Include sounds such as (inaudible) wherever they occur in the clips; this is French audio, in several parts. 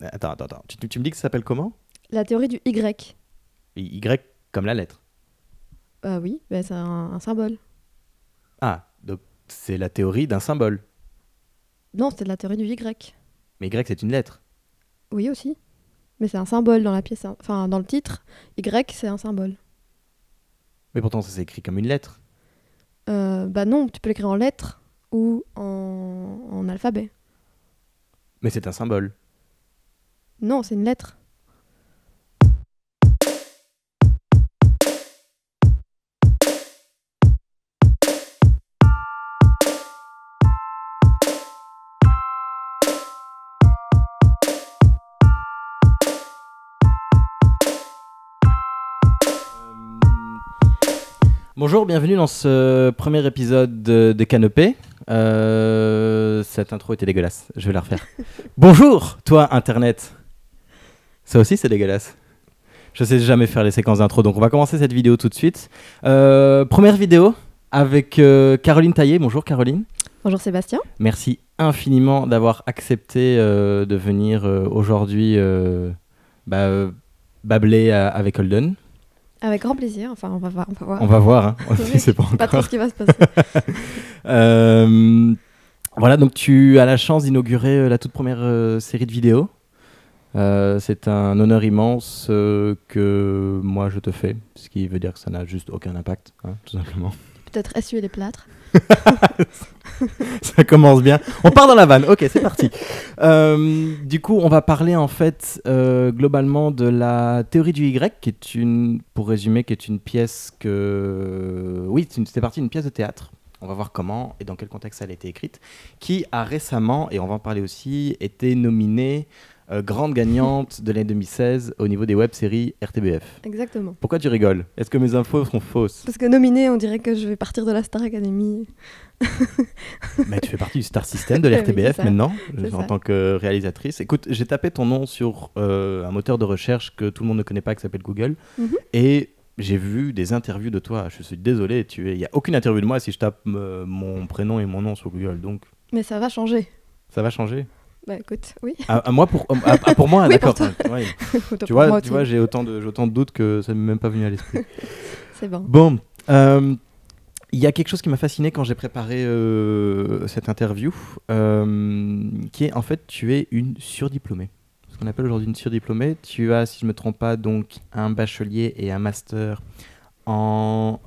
Attends, attends, attends. Tu, tu me dis que ça s'appelle comment? La théorie du Y. Y comme la lettre. Ah oui, bah, c'est un, un symbole. Ah, donc c'est la théorie d'un symbole. Non, c'est de la théorie du Y. Mais Y, c'est une lettre. Oui aussi. Mais c'est un symbole dans la pièce, enfin dans le titre. Y, c'est un symbole. Mais pourtant, ça s'écrit comme une lettre. Euh, bah non, tu peux l'écrire en lettres ou en, en alphabet. Mais c'est un symbole. Non, c'est une lettre. Bonjour, bienvenue dans ce premier épisode de, de Canopée. Euh, cette intro était dégueulasse, je vais la refaire. (laughs) Bonjour, toi Internet. Ça aussi c'est dégueulasse. Je sais jamais faire les séquences d'intro, donc on va commencer cette vidéo tout de suite. Euh, première vidéo avec euh, Caroline Taillé. Bonjour Caroline. Bonjour Sébastien. Merci infiniment d'avoir accepté euh, de venir aujourd'hui bah, babler à- avec Holden. Avec grand plaisir. Enfin, on va voir. On va voir. On va voir, hein. (laughs) on ne sait pas Pas trop encore. ce qui va se passer. (laughs) Euh, voilà, donc tu as la chance d'inaugurer la toute première euh, série de vidéos. Euh, c'est un honneur immense euh, que moi je te fais, ce qui veut dire que ça n'a juste aucun impact, hein, tout simplement. Peut-être essuyer les plâtres. (laughs) ça commence bien. On part dans la vanne. Ok, c'est parti. Euh, du coup, on va parler en fait euh, globalement de la théorie du Y, qui est une, pour résumer, qui est une pièce que, oui, c'était parti d'une pièce de théâtre. On va voir comment et dans quel contexte elle a été écrite, qui a récemment, et on va en parler aussi, été nominée euh, grande gagnante de l'année 2016 au niveau des web-séries RTBF. Exactement. Pourquoi tu rigoles? Est-ce que mes infos sont fausses? Parce que nominé, on dirait que je vais partir de la Star Academy. (laughs) Mais tu fais partie du Star System de (laughs) Oui, l'RTBF ça. maintenant, en ça. tant que réalisatrice. Écoute, j'ai tapé ton nom sur euh, un moteur de recherche que tout le monde ne connaît pas, qui s'appelle Google, Mhm. et j'ai vu des interviews de toi. Je suis désolé, tu es- il n'y a aucune interview de moi si je tape euh, mon prénom et mon nom sur Google, donc Mais ça va changer. ça va changer? Bah écoute, oui. À, à moi pour, à- à- pour moi, (laughs) Oui, d'accord. Ouais. Tu moi vois, tu vois, j'ai autant de, autant de doutes que ça ne m'est même pas venu à l'esprit. (laughs) C'est bon. Bon, euh, il y a quelque chose qui m'a fasciné quand j'ai préparé euh, cette interview, euh, qui est en fait, tu es une surdiplômée. Ce qu'on appelle aujourd'hui une surdiplômée. Tu as, si je ne me trompe pas, donc un bachelier et un master en,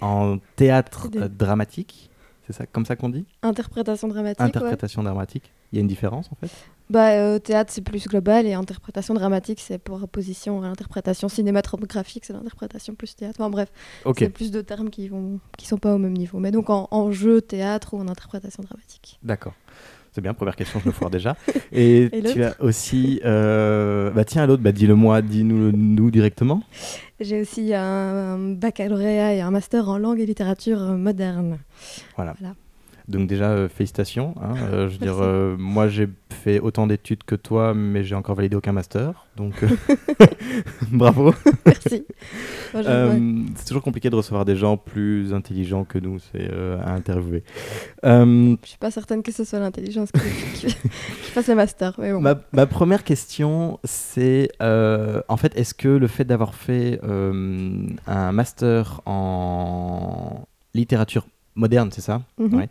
en théâtre dramatique. C'est ça, comme ça qu'on dit Interprétation dramatique. ouais. Interprétation dramatique. Il y a une différence en fait Bah, euh, théâtre, c'est plus global et interprétation dramatique, c'est pour opposition à l'interprétation cinématographique, c'est l'interprétation plus théâtre. Enfin bref, c'est plus de termes qui vont qui sont pas au même niveau. Mais donc en, en jeu, théâtre ou en interprétation dramatique. D'accord. C'est bien, première question, je me foire déjà. (laughs) Et, Et tu as aussi. euh, Bah tiens, l'autre, bah dis-le moi, dis-nous nous directement. J'ai aussi un, un baccalauréat et un master en langue et littérature moderne. Voilà. Voilà. Donc, déjà, euh, félicitations. hein. (laughs) Euh, je veux dire, euh, moi, j'ai fait autant d'études que toi, mais j'ai encore validé aucun master. Donc, (laughs) (laughs) bravo. Merci. C'est toujours compliqué de recevoir des gens plus intelligents que nous, c'est à interviewer. Je suis pas certaine que ce soit l'intelligence qui, qui- fasse le master. Mais bon. Ma, ma première question, c'est en fait, est-ce que le fait d'avoir fait un master en littérature moderne, c'est ça Mhm. Ouais.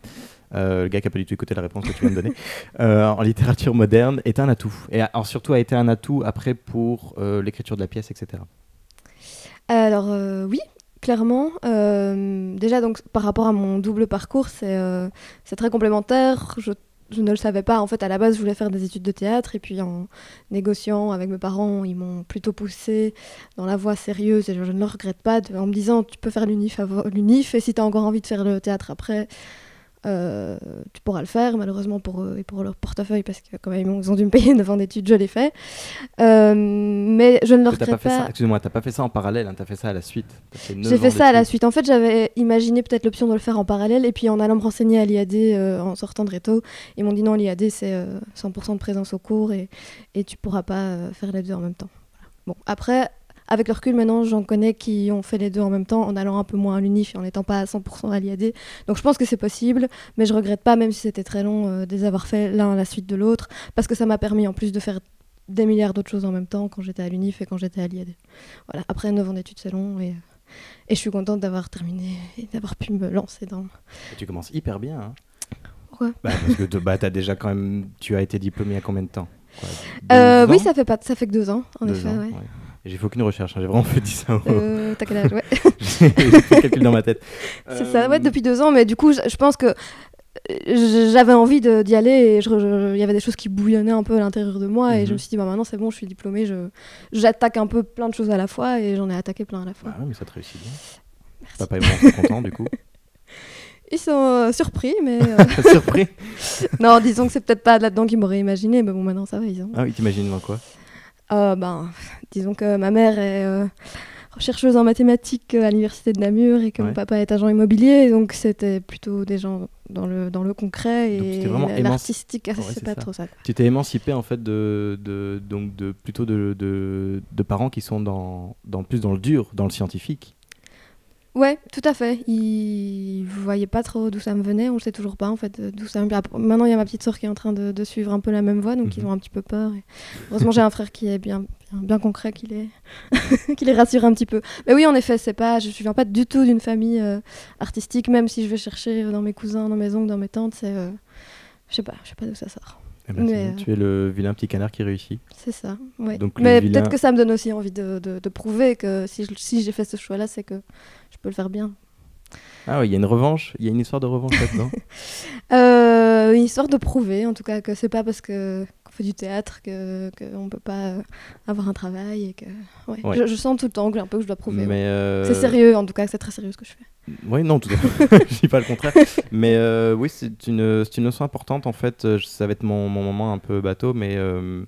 Euh, Le gars qui n'a pas du tout écouté la réponse que tu viens de donner, (laughs) euh, en littérature moderne, est un atout. Et alors, surtout a été un atout après pour euh, l'écriture de la pièce, etc. Alors oui, clairement. Déjà donc par rapport à mon double parcours, c'est c'est très complémentaire. Je, je ne le savais pas. En fait, à la base, je voulais faire des études de théâtre et puis en négociant avec mes parents, ils m'ont plutôt poussé dans la voie sérieuse et je, ne le regrette pas en me disant tu peux faire l'unif l'unif et si tu as encore envie de faire le théâtre après. Euh, tu pourras le faire, malheureusement pour eux et pour leur portefeuille, parce que quand même ils ont dû me payer (laughs) 9 ans d'études, je l'ai fait. Euh, mais je ne le T'as pas regrette pas. excuse-moi, t'as pas fait ça en parallèle, hein, t'as fait ça à la suite. J'ai fait ça à la suite. En fait, j'avais imaginé peut-être l'option de le faire en parallèle, et puis en allant me renseigner à l'IAD euh, en sortant de Réto, ils m'ont dit non, l'IAD c'est euh, 100% de présence au cours et, et tu pourras pas euh, faire les deux en même temps. Voilà. Bon, après, avec le recul maintenant, j'en connais qui ont fait les deux en même temps, en allant un peu moins à l'UNIF et en n'étant pas à 100% à l'IAD. Donc je pense que c'est possible, mais je regrette pas, même si c'était très long, euh, de les avoir fait l'un à la suite de l'autre, parce que ça m'a permis en plus de faire des milliards d'autres choses en même temps quand j'étais à l'UNIF et quand j'étais à l'IAD. Voilà. Après 9 ans d'études, c'est long et, et je suis contente d'avoir terminé et d'avoir pu me lancer dans. Et tu commences hyper bien. Hein. Pourquoi bah, Parce que bah, as déjà quand même. Tu as été diplômé à combien de temps? Quoi, Euh, oui, ça fait, pas, ça fait que deux ans, en Deux effet. ans, ouais. ouais. J'ai fait aucune recherche, hein, j'ai vraiment (laughs) fait 10 ans. Euh, T'as quel âge ouais. (laughs) j'ai fait le calcul dans ma tête. (laughs) C'est ça, ouais, Euh, depuis deux ans, mais du coup, je pense que euh, j'avais envie d'y aller et il y avait des choses qui bouillonnaient un peu à l'intérieur de moi et je Mhm. me suis dit, bah maintenant c'est bon, je suis diplômée, j'attaque un peu plein de choses à la fois et j'en ai attaqué plein à la fois. Ouais, mais ça te réussit bien. Merci. Papa et maman sont contents du coup. Ils sont euh, surpris, mais euh, Surpris non, disons que c'est peut-être pas là-dedans qu'ils m'auraient imaginé, mais bon, maintenant ça va, ils ont. Ah oui, t'imagines dans quoi? Euh, ben, disons que ma mère est euh, chercheuse en mathématiques euh, à l'université de Namur et que Ouais. mon papa est agent immobilier, donc c'était plutôt des gens dans le, dans le concret et émanci- l'artistique, ah, (laughs) Ouais, c'est c'est pas ça. trop ça. Tu t'es émancipé en fait de, de, donc de plutôt de, de, de parents qui sont dans, dans plus dans le dur, dans le scientifique. Ouais, tout à fait. Ils voyaient pas trop d'où ça me venait, on le sait toujours pas en fait d'où ça me vient. Maintenant, il y a ma petite sœur qui est en train de, de suivre un peu la même voie, donc ils Mhm. ont un petit peu peur. et Heureusement, j'ai un frère qui est bien, bien, bien concret, qui les, (laughs) qui les rassure un petit peu. Mais oui, en effet, c'est pas, je viens pas du tout d'une famille euh, artistique, même si je vais chercher dans mes cousins, dans mes oncles, dans mes tantes, c'est, euh, je sais pas, je sais pas d'où ça sort. Eh ben, Mais, euh, Tu es le vilain petit canard qui réussit. C'est ça, ouais. Donc, Mais vilain- peut-être que ça me donne aussi envie de, de- de prouver que si, je- si j'ai fait ce choix-là, c'est que je peux le faire bien. Ah oui, il y a une revanche, il y a une histoire de revanche là-dedans. (laughs) Euh, une histoire de prouver, en tout cas, que c'est pas parce que fait du théâtre que qu'on peut pas euh, avoir un travail et que ouais. Ouais. Je, je sens tout le temps que un peu que je dois prouver. Mais euh, C'est sérieux, en tout cas, c'est très sérieux ce que je fais. Oui, non, tout à fait. (laughs) je dis pas le contraire. Mais euh, oui, c'est une, une notion importante. En fait, ça va être mon, mon moment un peu bateau, mais euh,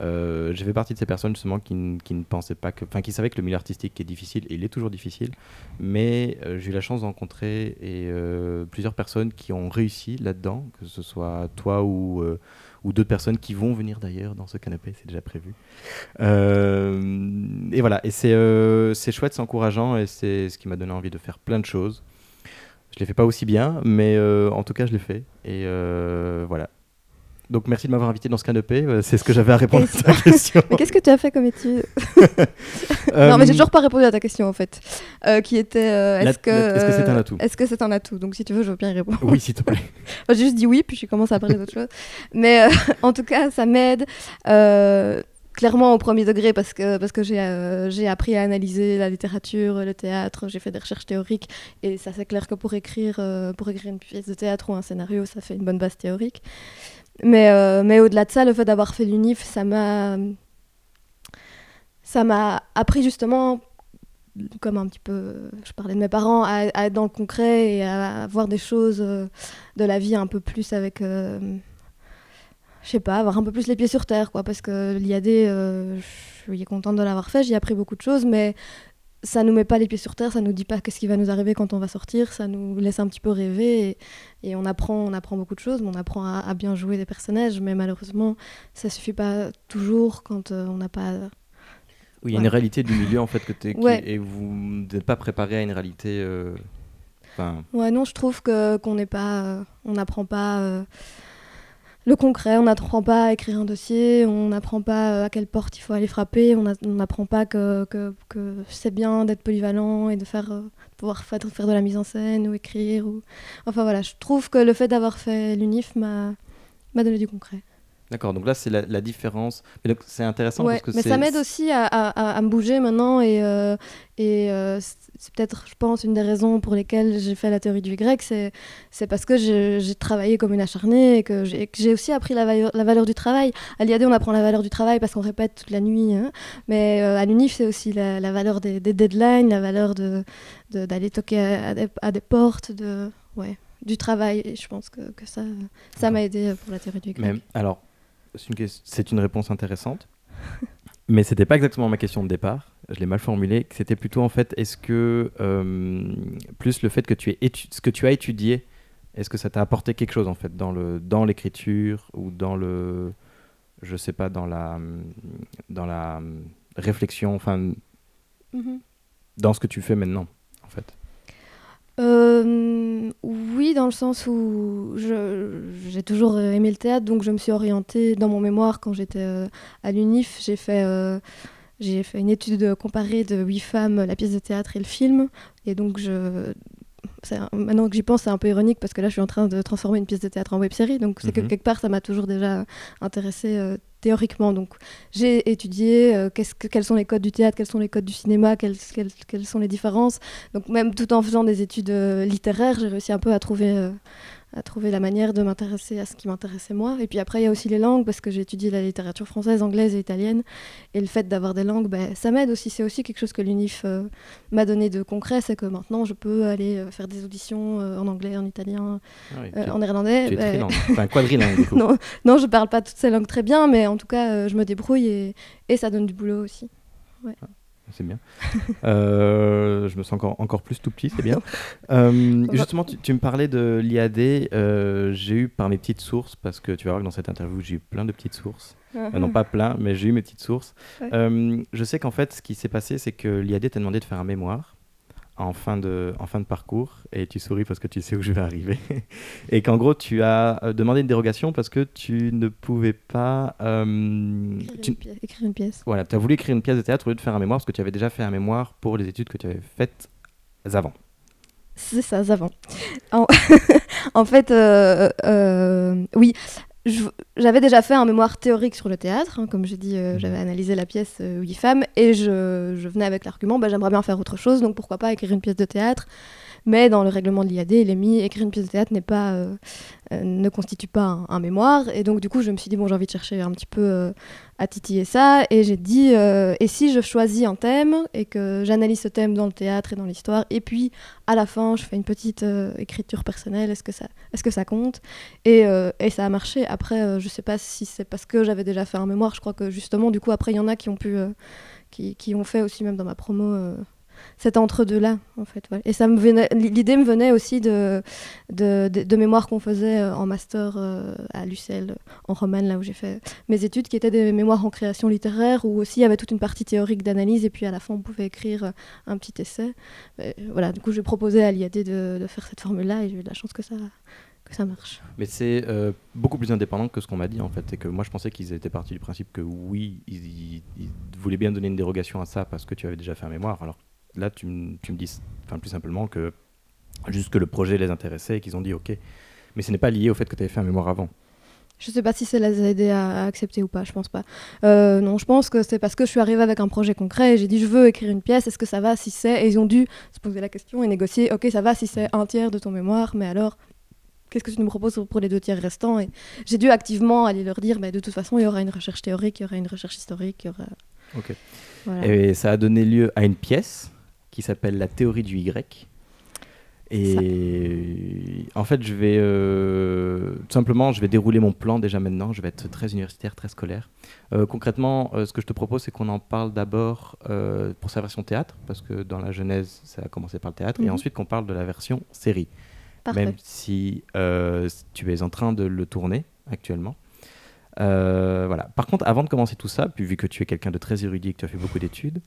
euh, j'ai fait partie de ces personnes justement qui, qui ne pensaient pas que. Enfin, qui savaient que le milieu artistique est difficile, et il est toujours difficile. Mais euh, j'ai eu la chance de rencontrer et, euh, plusieurs personnes qui ont réussi là-dedans, que ce soit toi ou. Ou d'autres personnes qui vont venir d'ailleurs dans ce canapé, c'est déjà prévu. Euh, et voilà, et c'est euh, c'est chouette, c'est encourageant, et c'est ce qui m'a donné envie de faire plein de choses. Je les fais pas aussi bien, mais euh, en tout cas, je l'ai fait. Et voilà. Donc merci de m'avoir invité dans ce canapé, euh, c'est ce que j'avais à répondre à ta (laughs) question. Mais (laughs) qu'est-ce que tu as fait comme étude Euh, (laughs) Non, mais j'ai toujours pas répondu à ta question en fait, Euh, qui était euh, est-ce que est-ce que c'est un euh, atout Est-ce que c'est un atout Donc si tu veux, je veux bien y répondre. Oui, s'il te plaît. J'ai juste dit oui, puis j'ai commencé à parler d'autres choses. Mais euh, en tout cas, ça m'aide euh, clairement au premier degré parce que, parce que j'ai euh, appris à analyser la littérature, le théâtre, j'ai fait des recherches théoriques. Et ça, c'est clair que pour écrire, euh, pour écrire une pièce de théâtre ou un scénario, ça fait une bonne base théorique. Mais, euh, mais au-delà de ça, le fait d'avoir fait l'UNIF, ça m'a. Ça m'a appris justement comme un petit peu, je parlais de mes parents, à, être dans le concret et à, voir des choses euh, de la vie un peu plus avec, euh, je sais pas, avoir un peu plus les pieds sur terre, quoi, parce que l'IAD, je suis contente de l'avoir fait, j'y ai appris beaucoup de choses, mais ça nous met pas les pieds sur terre, ça nous dit pas qu'est-ce qui va nous arriver quand on va sortir, ça nous laisse un petit peu rêver et, et on apprend, on apprend beaucoup de choses, on apprend à, à bien jouer des personnages, mais malheureusement, ça suffit pas toujours quand euh, on n'a pas Oui, il y a une réalité du milieu en fait que qui- Ouais. et vous n'êtes pas préparé à une réalité. euh, Ouais, non, je trouve que qu'on n'est pas, euh, on n'apprend pas le concret, on n'apprend pas à écrire un dossier, on n'apprend pas euh, à quelle porte il faut aller frapper, on n'apprend pas que, c'est bien d'être polyvalent et de faire, euh, pouvoir faire, de la mise en scène ou écrire. Ou... Enfin voilà, je trouve que le fait d'avoir fait l'UNIF m'a donné du concret. D'accord, donc là c'est la, la différence. Mais c'est intéressant Ouais, parce que mais ça m'aide aussi à, à- à- à me bouger maintenant et, euh, et euh, c'est peut-être, je pense, une des raisons pour lesquelles j'ai fait la théorie du Y, c'est parce que j'ai travaillé comme une acharnée et que j'ai aussi appris la valeur, la valeur du travail. À l'IAD, on apprend la valeur du travail parce qu'on répète toute la nuit, hein. mais euh, à l'UNIF, c'est aussi la, la valeur des, des deadlines, la valeur de- d'aller toquer à, à des, à des portes, de, ouais, du travail. Et je pense que, que ça ça m'a aidé pour la théorie du Y. Mais alors, c'est une, réponse intéressante, (laughs) mais c'était pas exactement ma question de départ. Je l'ai mal formulée. C'était plutôt en fait, est-ce que euh, plus le fait que tu aies ce que tu as étudié, est-ce que ça t'a apporté quelque chose en fait dans le dans l'écriture ou dans le, je sais pas, dans la dans la réflexion, enfin Mhm. dans ce que tu fais maintenant? Euh, oui, dans le sens où j'ai toujours euh, aimé le théâtre, donc je me suis orientée dans mon mémoire quand j'étais euh, à l'UNIF. J'ai fait, euh, j'ai fait une étude comparée de huit femmes, la pièce de théâtre et le film. Et donc, je, maintenant que j'y pense, c'est un peu ironique parce que là, je suis en train de transformer une pièce de théâtre en web-série. Donc, c'est que Mhm. quelque part, ça m'a toujours déjà intéressée théoriquement. Donc, j'ai étudié euh, quels sont les codes du théâtre, quels sont les codes du cinéma, quelles sont les différences. Donc même tout en faisant des études euh, littéraires, j'ai réussi un peu à trouver, euh, à trouver la manière de m'intéresser à ce qui m'intéressait moi. Et puis après, il y a aussi les langues, parce que j'ai étudié la littérature française, anglaise et italienne. Et le fait d'avoir des langues, ben, ça m'aide aussi. C'est aussi quelque chose que l'UNIF euh, m'a donné de concret, c'est que maintenant, je peux aller euh, faire des auditions euh, en anglais, en italien, Ah oui, tu- en néerlandais. tu es enfin quadrilingue du (laughs) coup. non, non, je parle pas toutes ces langues très bien, mais en tout cas, je me débrouille et, et ça donne du boulot aussi. C'est bien. (laughs) Euh, je me sens encore, encore plus tout petit, c'est bien. (laughs) Euh, justement, tu, tu me parlais de l'IAD. euh, j'ai eu par mes petites sources, parce que tu vas voir que dans cette interview, j'ai eu plein de petites sources. Euh, non pas plein, mais j'ai eu mes petites sources. Ouais. Je sais qu'en fait, ce qui s'est passé, c'est que l'IAD t'a demandé de faire un mémoire en fin de, en fin de parcours, et tu souris parce que tu sais où je vais arriver, (laughs) et qu'en gros, tu as euh, demandé une dérogation parce que tu ne pouvais pas... euh, Écrire, tu- une pièce, écrire une pièce. voilà, tu as voulu écrire une pièce de théâtre au lieu de faire un mémoire parce que tu avais déjà fait un mémoire pour les études que tu avais faites avant. C'est ça, avant. En, (laughs) fait, euh, euh, oui, j'avais déjà fait un mémoire théorique sur le théâtre, hein, comme j'ai dit, euh, Mhm. j'avais analysé la pièce euh, Huit femmes, et je, je venais avec l'argument, bah, j'aimerais bien faire autre chose, donc pourquoi pas écrire une pièce de théâtre. Mais dans le règlement de l'IAD, il est mis écrire une pièce de théâtre n'est pas, euh, euh, ne constitue pas un, mémoire. Et donc, du coup, je me suis dit, bon, j'ai envie de chercher un petit peu euh, à titiller ça. Et j'ai dit, et si je choisis un thème et que j'analyse ce thème dans le théâtre et dans l'histoire, et puis à la fin, je fais une petite écriture personnelle, est-ce que ça, est que ça compte? Et, ça a marché. Après, je sais pas si c'est parce que j'avais déjà fait un mémoire. Je crois que justement, du coup, après, il y en a qui ont pu, qui, ont fait aussi, même dans ma promo. Cet entre-deux-là, en fait. Et ça me venait, l'idée me venait aussi de, de, mémoires qu'on faisait euh, en master euh, à l'UCL, euh, en Romane, là où j'ai fait mes études, qui étaient des mémoires en création littéraire, où aussi il y avait toute une partie théorique d'analyse, et puis à la fin, on pouvait écrire un petit essai. Voilà, du coup, j'ai proposé à l'IAD de, faire cette formule-là, et j'ai eu de la chance que ça, que ça marche. Mais c'est beaucoup plus indépendant que ce qu'on m'a dit en fait. Et que moi je pensais qu'ils étaient partis du principe que oui, ils, ils- ils voulaient bien donner une dérogation à ça parce que tu avais déjà fait un mémoire. Alors là, tu, me- dis enfin, plus simplement que juste que le projet les intéressait et qu'ils ont dit ok. Mais ce n'est pas lié au fait que tu avais fait un mémoire avant. Je sais pas si ça les a aidés à, à accepter ou pas, je pense pas. Euh, non, je pense que c'est parce que je suis arrivée avec un projet concret et j'ai dit je veux écrire une pièce, est-ce que ça va si c'est? Et ils ont dû se poser la question et négocier, ok, ça va si c'est un tiers de ton mémoire, mais alors qu'est-ce que tu nous proposes pour les deux tiers restants? Et j'ai dû activement aller leur dire, bah, de toute façon, il y aura une recherche théorique, il y aura une recherche historique, il y aura. Ok. Voilà. Et ça a donné lieu à une pièce qui s'appelle La théorie du Y. Et en fait, je vais euh, tout simplement, je vais dérouler mon plan déjà maintenant. Je vais être très universitaire, très scolaire. Euh, concrètement, euh, ce que je te propose, c'est qu'on en parle d'abord pour sa version théâtre, parce que dans la genèse, ça a commencé par le théâtre, et Mhm. ensuite qu'on parle de la version série, Parfait. même si tu es en train de le tourner actuellement. Euh, voilà. Par contre, avant de commencer tout ça, puis vu que tu es quelqu'un de très érudit et que tu as fait beaucoup d'études,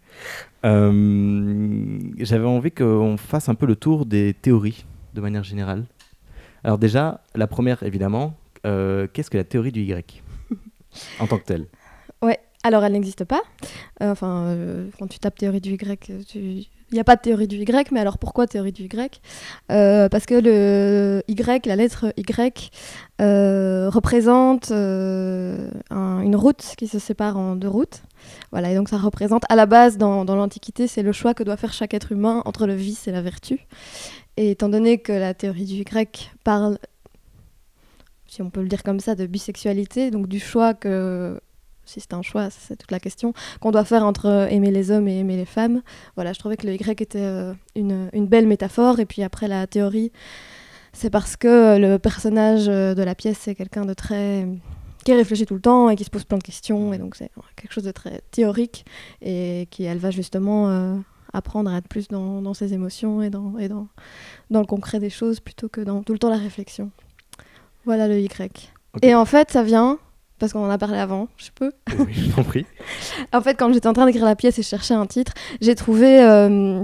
euh, j'avais envie qu'on fasse un peu le tour des théories de manière générale. Alors déjà, la première, évidemment, euh, qu'est-ce que la théorie du Y (laughs) en tant que telle? Ouais, alors elle n'existe pas. Enfin, quand tu tapes théorie du Y, tu- il n'y a pas de théorie du Y, mais alors pourquoi théorie du Y? Euh, Parce que le Y, la lettre Y, euh, représente euh, un- une route qui se sépare en deux routes. Voilà, et donc ça représente, à la base, dans l'Antiquité, c'est le choix que doit faire chaque être humain entre le vice et la vertu. Et étant donné que la théorie du Y parle, si on peut le dire comme ça, de bisexualité, donc du choix que si c'est un choix, c'est toute la question, qu'on doit faire entre euh, aimer les hommes et aimer les femmes. Voilà, je trouvais que le Y était euh, une, une belle métaphore. Et puis après, la théorie, c'est parce que euh, le personnage de la pièce, c'est quelqu'un de très qui réfléchit tout le temps et qui se pose plein de questions. Et donc, c'est quelque chose de très théorique et qui, elle va justement euh, apprendre à être plus dans, dans ses émotions et, dans, et dans, dans le concret des choses plutôt que dans tout le temps la réflexion. Voilà le Y. Et en fait, ça vient parce qu'on en a parlé avant, je peux. Oui, je t'en prie. (laughs) En fait, quand j'étais en train d'écrire la pièce et je cherchais un titre, j'ai trouvé euh,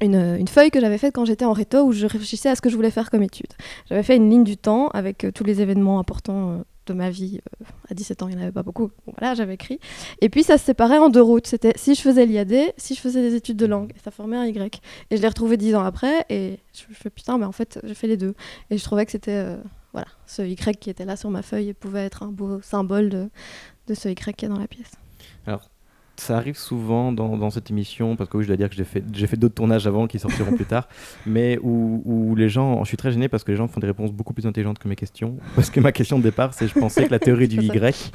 une, une feuille que j'avais faite quand j'étais en réto où je réfléchissais à ce que je voulais faire comme étude. J'avais fait une ligne du temps avec euh, tous les événements importants euh, de ma vie. À 17 ans, il n'y en avait pas beaucoup. Bon, voilà, j'avais écrit. Et puis ça se séparait en deux routes. C'était si je faisais l'IAD, si je faisais des études de langue. Et ça formait un Y. Et je l'ai retrouvé dix ans après et je me fais putain, mais en fait, j'ai fait les deux. Et je trouvais que c'était. Voilà, ce Y qui était là sur ma feuille pouvait être un beau symbole de, de ce Y qui est dans la pièce. Ça arrive souvent dans, dans cette émission, parce que oui, je dois dire que j'ai fait, j'ai fait d'autres tournages avant qui sortiront plus tard, (laughs) mais où, où les gens, je suis très gêné parce que les gens font des réponses beaucoup plus intelligentes que mes questions. (laughs) Parce que ma question de départ, c'est je pensais que la théorie du (laughs) Y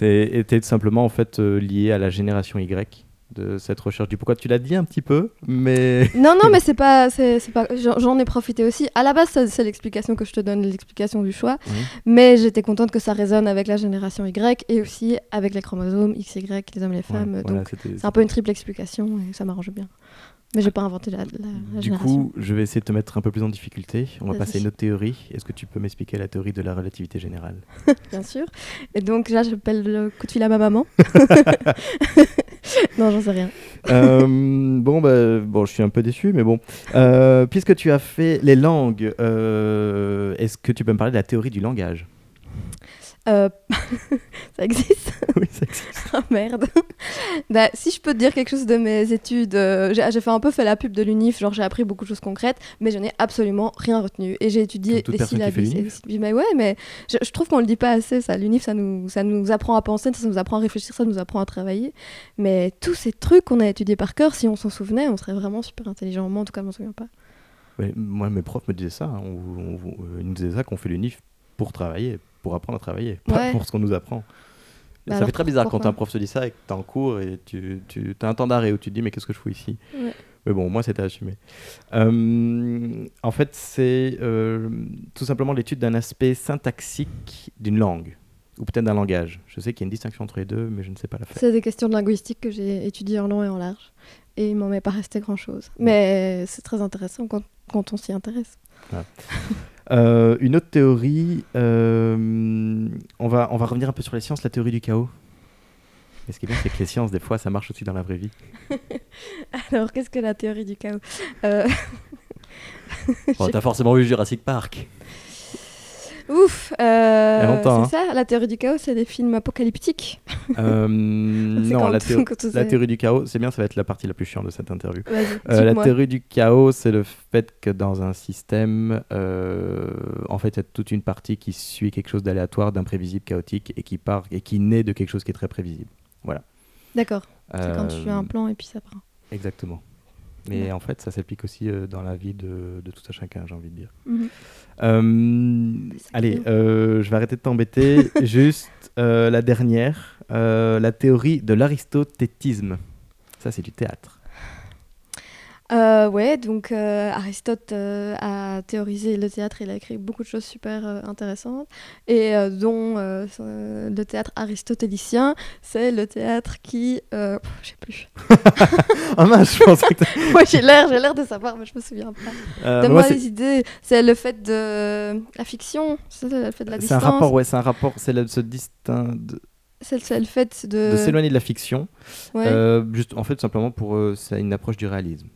était simplement en fait euh, liée à la génération Y de cette recherche du pourquoi. Tu l'as dit un petit peu, mais (laughs) Non, non, mais c'est pas, c'est, pas, j'en ai profité aussi. À la base, c'est l'explication que je te donne, l'explication du choix. Mais j'étais contente que ça résonne avec la génération Y et aussi avec les chromosomes XY, les hommes et les femmes. Ouais, donc c'est un peu une triple explication et ça m'arrange bien. Mais j'ai pas inventé la, la- la Du génération. coup, je vais essayer de te mettre un peu plus en difficulté. On va passer à une autre théorie. Est-ce que tu peux m'expliquer la théorie de la relativité générale (laughs) bien sûr. Et donc là, j'appelle le coup de fil à ma maman. (laughs) (laughs) non, j'en sais rien. Euh, bon, bah, bon, je suis un peu déçu, mais bon. Euh, puisque tu as fait les langues, euh, est-ce que tu peux me parler de la théorie du langage? Euh, (laughs) ça existe? (laughs) Oui, ça existe. (laughs) Ah merde. bah, si je peux te dire quelque chose de mes études, euh, j'ai fait un peu fait la pub de l'UNIF, genre j'ai appris beaucoup de choses concrètes, mais je n'ai absolument rien retenu. Et j'ai étudié fait syllabes. Mais ouais, mais je, je trouve qu'on le dit pas assez, ça. L'UNIF, ça nous, ça nous apprend à penser, ça nous apprend à réfléchir, ça nous apprend à travailler. Mais tous ces trucs qu'on a étudiés par cœur, si on s'en souvenait, on serait vraiment super intelligent. Moi, en tout cas, je m'en souviens pas. Ouais, moi, mes profs me disaient ça. hein. On- on- euh, ils nous disaient ça qu'on fait l'UNIF pour travailler, pour apprendre à travailler, pas Ouais. pour ce qu'on nous apprend. Bah ça alors, fait très bizarre quand un prof te dit ça et que tu es en cours et tu, tu as un temps d'arrêt où tu te dis mais qu'est-ce que je fous ici? Ouais. Mais bon, moi c'était assumé. Euh, en fait, c'est euh, tout simplement l'étude d'un aspect syntaxique d'une langue ou peut-être d'un langage. Je sais qu'il y a une distinction entre les deux, mais je ne sais pas la faire. C'est des questions de linguistique que j'ai étudiées en long et en large. Et il m'en est pas resté grand-chose. Mais c'est très intéressant quand, quand on s'y intéresse. (laughs) Euh, une autre théorie, euh, on, va, on va revenir un peu sur les sciences, la théorie du chaos. Mais ce qui est bien, c'est que les sciences, des fois, ça marche aussi dans la vraie vie. (laughs) Alors, qu'est-ce que la théorie du chaos? Euh, (laughs) Bon, (laughs) T'as forcément vu Jurassic Park. Ouf euh, C'est ça, la théorie du chaos, c'est des films apocalyptiques. Euh, (laughs) non, la, théo- (laughs) tout théorie du chaos, c'est bien, ça va être la partie la plus chiante de cette interview. Euh, la théorie du chaos, c'est le fait que dans un système, en fait, il y a toute une partie qui suit quelque chose d'aléatoire, d'imprévisible, chaotique, et qui part et qui naît de quelque chose qui est très prévisible. D'accord, c'est quand tu as un plan et puis ça part. Exactement. Mais en fait, ça s'applique aussi euh, dans la vie de, de tout un chacun, j'ai envie de dire. Mhm. Euh, allez, euh, je vais arrêter de t'embêter. (laughs) Juste la dernière, la théorie de l'aristotétisme. Ça, c'est du théâtre. Euh, ouais, donc euh, Aristote euh, a théorisé le théâtre, il a écrit beaucoup de choses super euh, intéressantes, et dont ce- le théâtre aristotélicien, c'est le théâtre qui... Je sais plus. (laughs) Ah mince, je pensais que (laughs) Moi j'ai l'air, j'ai l'air de savoir, mais je me souviens pas. Donne-moi des idées. C'est le fait de la fiction, c'est le fait de la c'est un distance. rapport, ouais, c'est un rapport, c'est le- se distin- de, C'est le fait de. de s'éloigner de la fiction. Ouais. Juste, en fait, simplement pour, c'est une approche du réalisme.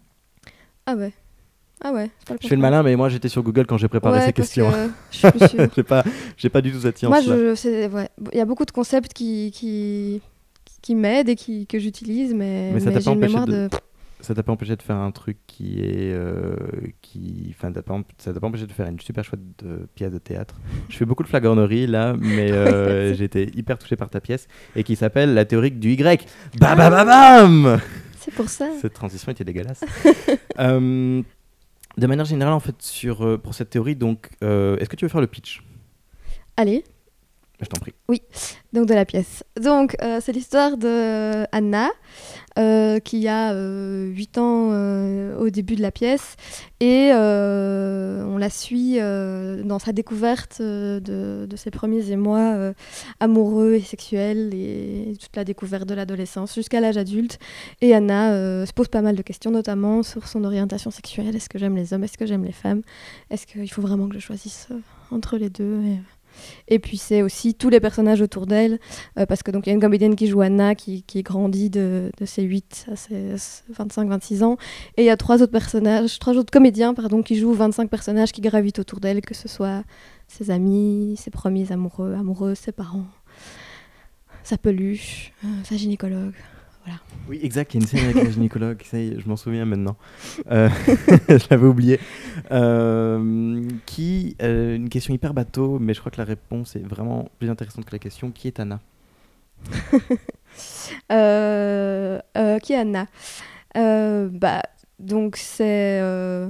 Ah ouais. Ah ouais. pas Je fais le malin, mais moi, j'étais sur Google quand j'ai préparé Ouais, ces questions. que (laughs) j'ai pas, j'ai pas du tout cette Moi, science-là. je, c'est- ouais. il y a beaucoup de concepts qui, qui, qui m'aident et qui, que j'utilise, mais, Mais ça t'a j'ai pas une empêché mémoire de- de. ça t'a pas empêché de faire un truc qui est euh, qui enfin pas ça t'a pas empêché de faire une super chouette euh, pièce de théâtre je fais beaucoup de flagornerie là mais (laughs) euh, j'ai été hyper touché par ta pièce et qui s'appelle la théorie du Y bam bam bam bam C'est pour ça. cette transition était dégueulasse. (laughs) Euh, de manière générale en fait sur euh, pour cette théorie donc euh, est-ce que tu veux faire le pitch? Allez, je t'en prie. Donc de la pièce. Donc, c'est l'histoire de Anna, euh, qui a 8 ans euh, au début de la pièce, et euh, on la suit euh, dans sa découverte euh, de, ses premiers émois euh, amoureux et sexuels, et toute la découverte de l'adolescence jusqu'à l'âge adulte. Et Anna euh, se pose pas mal de questions, notamment sur son orientation sexuelle. Est-ce que j'aime les hommes? Est-ce que j'aime les femmes? Est-ce qu'il faut vraiment que je choisisse euh, entre les deux? Euh, Et puis c'est aussi tous les personnages autour d'elle, euh, parce que donc y a une comédienne qui joue Anna, qui, grandit de, de ses 8 à ses 25-26 ans, et il y a trois autres personnages, trois autres comédiens, pardon, qui jouent 25 personnages qui gravitent autour d'elle, que ce soit ses amis, ses premiers amoureux, amoureuses, ses parents, sa peluche, euh, sa gynécologue. Voilà. Oui, exact, il y a une série avec un gynécologue, ça y est, je m'en souviens maintenant. Euh, (laughs) je l'avais oublié. Euh, qui, euh, une question hyper bateau, mais je crois que la réponse est vraiment plus intéressante que la question. Qui est Anna? (laughs) Euh, euh, qui est Anna? Euh, Bah, donc c'est. euh,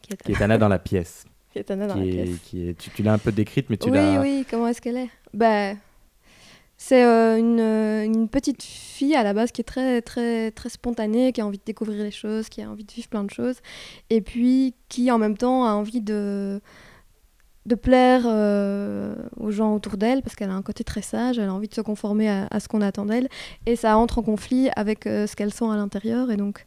Qui est Qui est Anna dans la pièce, (laughs) Qui est Anna dans qui la est, pièce qui est, tu, tu l'as un peu décrite, mais tu Oui, l'as... oui, comment est-ce qu'elle est? Bah. C'est euh, une, euh, une petite fille à la base qui est très, très, très spontanée, qui a envie de découvrir les choses, qui a envie de vivre plein de choses, et puis qui en même temps a envie de, plaire euh, aux gens autour d'elle, parce qu'elle a un côté très sage, elle a envie de se conformer à, ce qu'on attend d'elle, et ça entre en conflit avec ce qu'elle sent à l'intérieur, et donc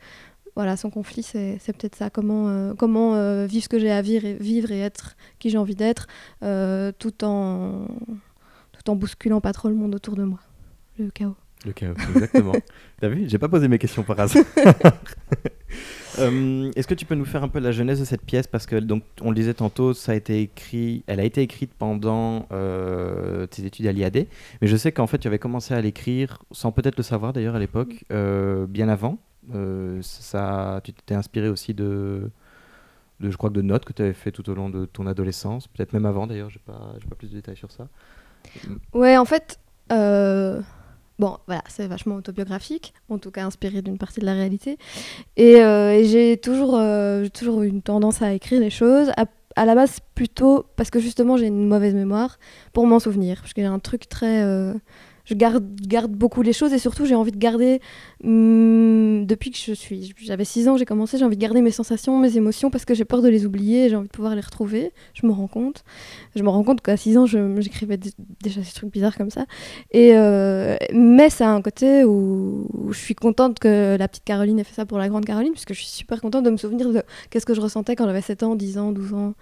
voilà, son conflit, c'est peut-être ça, comment, comment vivre ce que j'ai à vivre et, vivre et être qui j'ai envie d'être, tout en tout en bousculant pas trop le monde autour de moi. Le chaos. Le chaos, exactement. (laughs) T'as vu J'ai pas posé mes questions par hasard. (laughs) Euh, Est-ce que tu peux nous faire un peu la genèse de cette pièce? Parce que, donc, on le disait tantôt, ça a été écrit, elle a été écrite pendant euh, tes études à l'IAD. Mais je sais qu'en fait, tu avais commencé à l'écrire, sans peut-être le savoir d'ailleurs à l'époque, euh, bien avant. Ça, tu t'étais inspiré aussi de, de, je crois de notes que tu avais fait tout au long de ton adolescence, peut-être même avant d'ailleurs, j'ai pas, pas plus de détails sur ça. Ouais, en fait, euh, bon, voilà, c'est vachement autobiographique, en tout cas inspiré d'une partie de la réalité. Et, euh, j'ai toujours, euh, toujours une tendance à écrire des choses, à, la base plutôt parce que justement j'ai une mauvaise mémoire pour m'en souvenir, parce que j'ai un truc très... je garde, beaucoup les choses et surtout j'ai envie de garder, hum, depuis que je suis, j'avais 6 ans j'ai commencé, j'ai envie de garder mes sensations, mes émotions parce que j'ai peur de les oublier, j'ai envie de pouvoir les retrouver, je me rends compte. Je me rends compte qu'à 6 ans, j'écrivais dé- déjà des trucs bizarres comme ça. Et, euh, mais ça a un côté où, où je suis contente que la petite Caroline ait fait ça pour la grande Caroline, puisque je suis super contente de me souvenir de qu'est-ce que je ressentais quand j'avais 7 ans, 10 ans, 12 ans,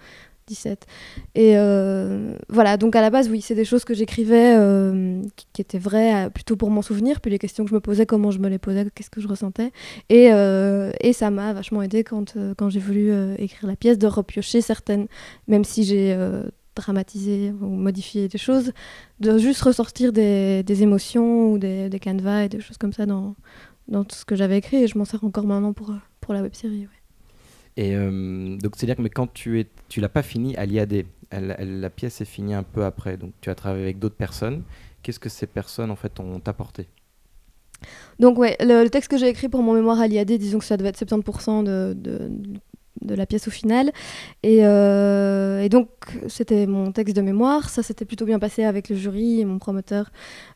17. Et euh, voilà, donc à la base, oui, c'est des choses que j'écrivais euh, qui, étaient vraies euh, plutôt pour m'en souvenir, puis les questions que je me posais, comment je me les posais, qu'est-ce que je ressentais. Et, et ça m'a vachement aidé quand, quand j'ai voulu écrire la pièce, de repiocher certaines, même si j'ai dramatisé ou modifié des choses, de juste ressortir des, des émotions ou des, des canevas et des choses comme ça dans, dans tout ce que j'avais écrit, et je m'en sers encore maintenant pour, pour la web-série. ouais. Et euh, donc, c'est-à-dire que mais quand tu l'as pas fini à l'IAD, la pièce est finie un peu après, donc tu as travaillé avec d'autres personnes. Qu'est-ce que ces personnes en fait ont apporté? Donc ouais, le, texte que j'ai écrit pour mon mémoire à l'IAD, disons que ça devait être 70% de, la pièce au final. Et, euh, et donc c'était mon texte de mémoire, ça s'était plutôt bien passé avec le jury et mon promoteur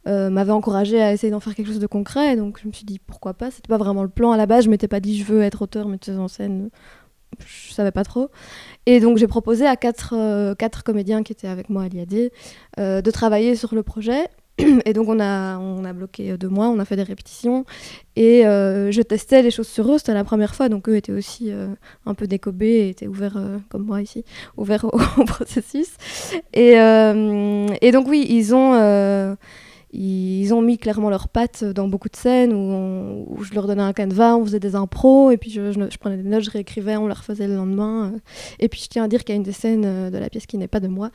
euh, m'avait encouragé à essayer d'en faire quelque chose de concret. Donc je me suis dit pourquoi pas, c'était pas vraiment le plan à la base, je m'étais pas dit je veux être auteur, metteuse en scène, je savais pas trop. Et donc j'ai proposé à quatre, euh, quatre comédiens qui étaient avec moi à l'IAD euh, de travailler sur le projet. (clears throat) Et donc on a, on a bloqué deux mois, on a fait des répétitions et euh, je testais les choses sur eux, c'était la première fois, donc eux étaient aussi euh, un peu décobés et étaient ouverts, euh, comme moi ici, (laughs) ouverts au, au processus. Et, euh, et donc oui, ils ont, euh, ils ont mis clairement leurs pattes dans beaucoup de scènes où, on- où je leur donnais un canevas, on faisait des impros, et puis je, je- je prenais des notes, je réécrivais, on les refaisait le lendemain. Et puis je tiens à dire qu'il y a une des scènes euh, de la pièce qui n'est pas de moi.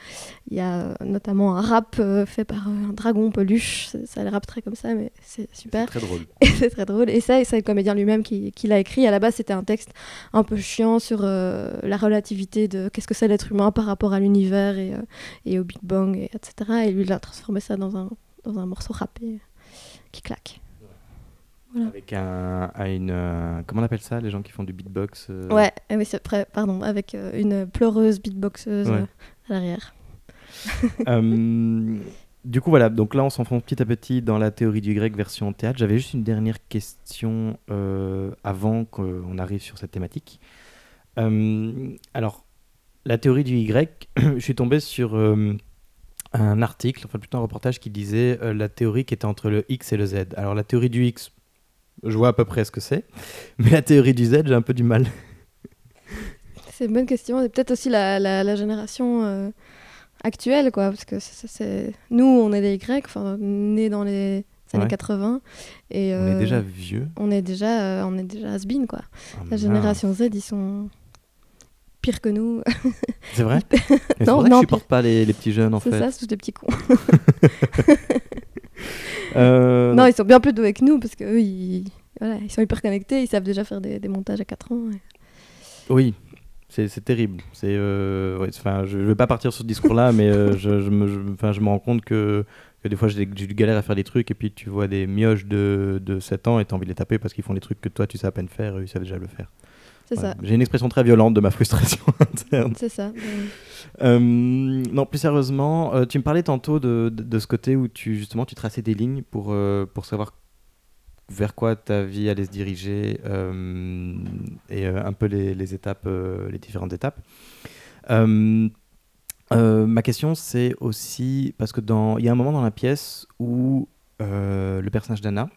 Il y a euh, notamment un rap euh, fait par un dragon peluche, ça, ça a abstrait comme ça, mais c'est super. C'est très drôle. Et (laughs) c'est très drôle. Et ça, c'est le comédien lui-même qui, qui l'a écrit. À la base, c'était un texte un peu chiant sur euh, la relativité de qu'est-ce que c'est l'être humain par rapport à l'univers et, euh, et au Big Bang, et, etc. Et lui, il a transformé ça dans un, dans un morceau rappé qui claque. Voilà. Avec un, à une, euh, comment on appelle ça, les gens qui font du beatbox euh, Ouais, oui, c'est prêt, pardon, avec euh, une pleureuse beatboxeuse Ouais. euh, à l'arrière. Euh, (laughs) du coup, voilà, donc là, on s'enfonce petit à petit dans la théorie du grec version théâtre. J'avais juste une dernière question euh, avant qu'on arrive sur cette thématique. Euh, alors, la théorie du Y, (clears throat) je suis tombé sur euh, un article, enfin plutôt un reportage qui disait euh, la théorie qui était entre le X et le Z. Alors, la théorie du X, je vois à peu près ce que c'est, (laughs) mais la théorie du Z, j'ai un peu du mal. (laughs) C'est une bonne question. Et peut-être aussi la, la, la génération euh, actuel, quoi. Parce que c'est- nous, on est des Grecs, enfin, nés dans les années Ouais. 80. Et, On est euh, déjà vieux. on est déjà, on est déjà has-been, quoi. Ah, La génération Z, ils sont pires que nous. C'est vrai (laughs) Mais C'est Non, que non, je supporte pas les, les petits jeunes en c'est fait. ça, c'est tous des petits cons. (laughs) Euh, non, ils sont bien plus doués que nous parce qu'eux, ils, voilà, ils sont hyper connectés, ils savent déjà faire des, des montages à 4 ans. Oui, c'est c'est terrible. C'est, euh, ouais, je ne vais pas partir sur ce discours-là, (laughs) mais euh, je, je me, je- enfin, je me rends compte que, que des fois j'ai j'ai du galère à faire des trucs et puis tu vois des mioches de, de 7 ans et tu as envie de les taper parce qu'ils font des trucs que toi tu sais à peine faire et eux ils savent déjà le faire. C'est Ouais. ça. J'ai une expression très violente de ma frustration (laughs) interne. C'est ça. Euh, non, plus sérieusement, euh, tu me parlais tantôt de, de, de ce côté où tu justement tu traçais des lignes pour, euh, pour savoir vers quoi ta vie allait se diriger et un peu les, les étapes, les différentes étapes. Ma question, c'est aussi parce que dans il y a un moment dans la pièce où le personnage d'Anna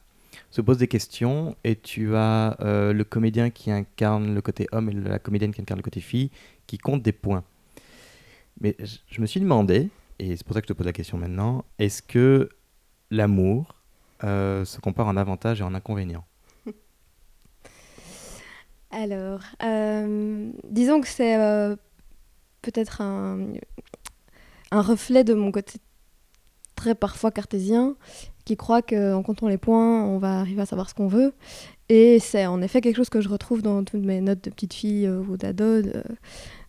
se pose des questions et tu as euh, le comédien qui incarne le côté homme et la comédienne qui incarne le côté fille qui compte des points. Mais je, me suis demandé, et c'est pour ça que je te pose la question maintenant, est-ce que l'amour euh, se compare en avantage et en inconvénient? (laughs) Alors, euh, disons que c'est peut-être un reflet de mon côté très parfois cartésien, qui croit qu'en comptant les points, on va arriver à savoir ce qu'on veut. Et c'est en effet quelque chose que je retrouve dans toutes mes notes de petite fille euh, ou d'ado.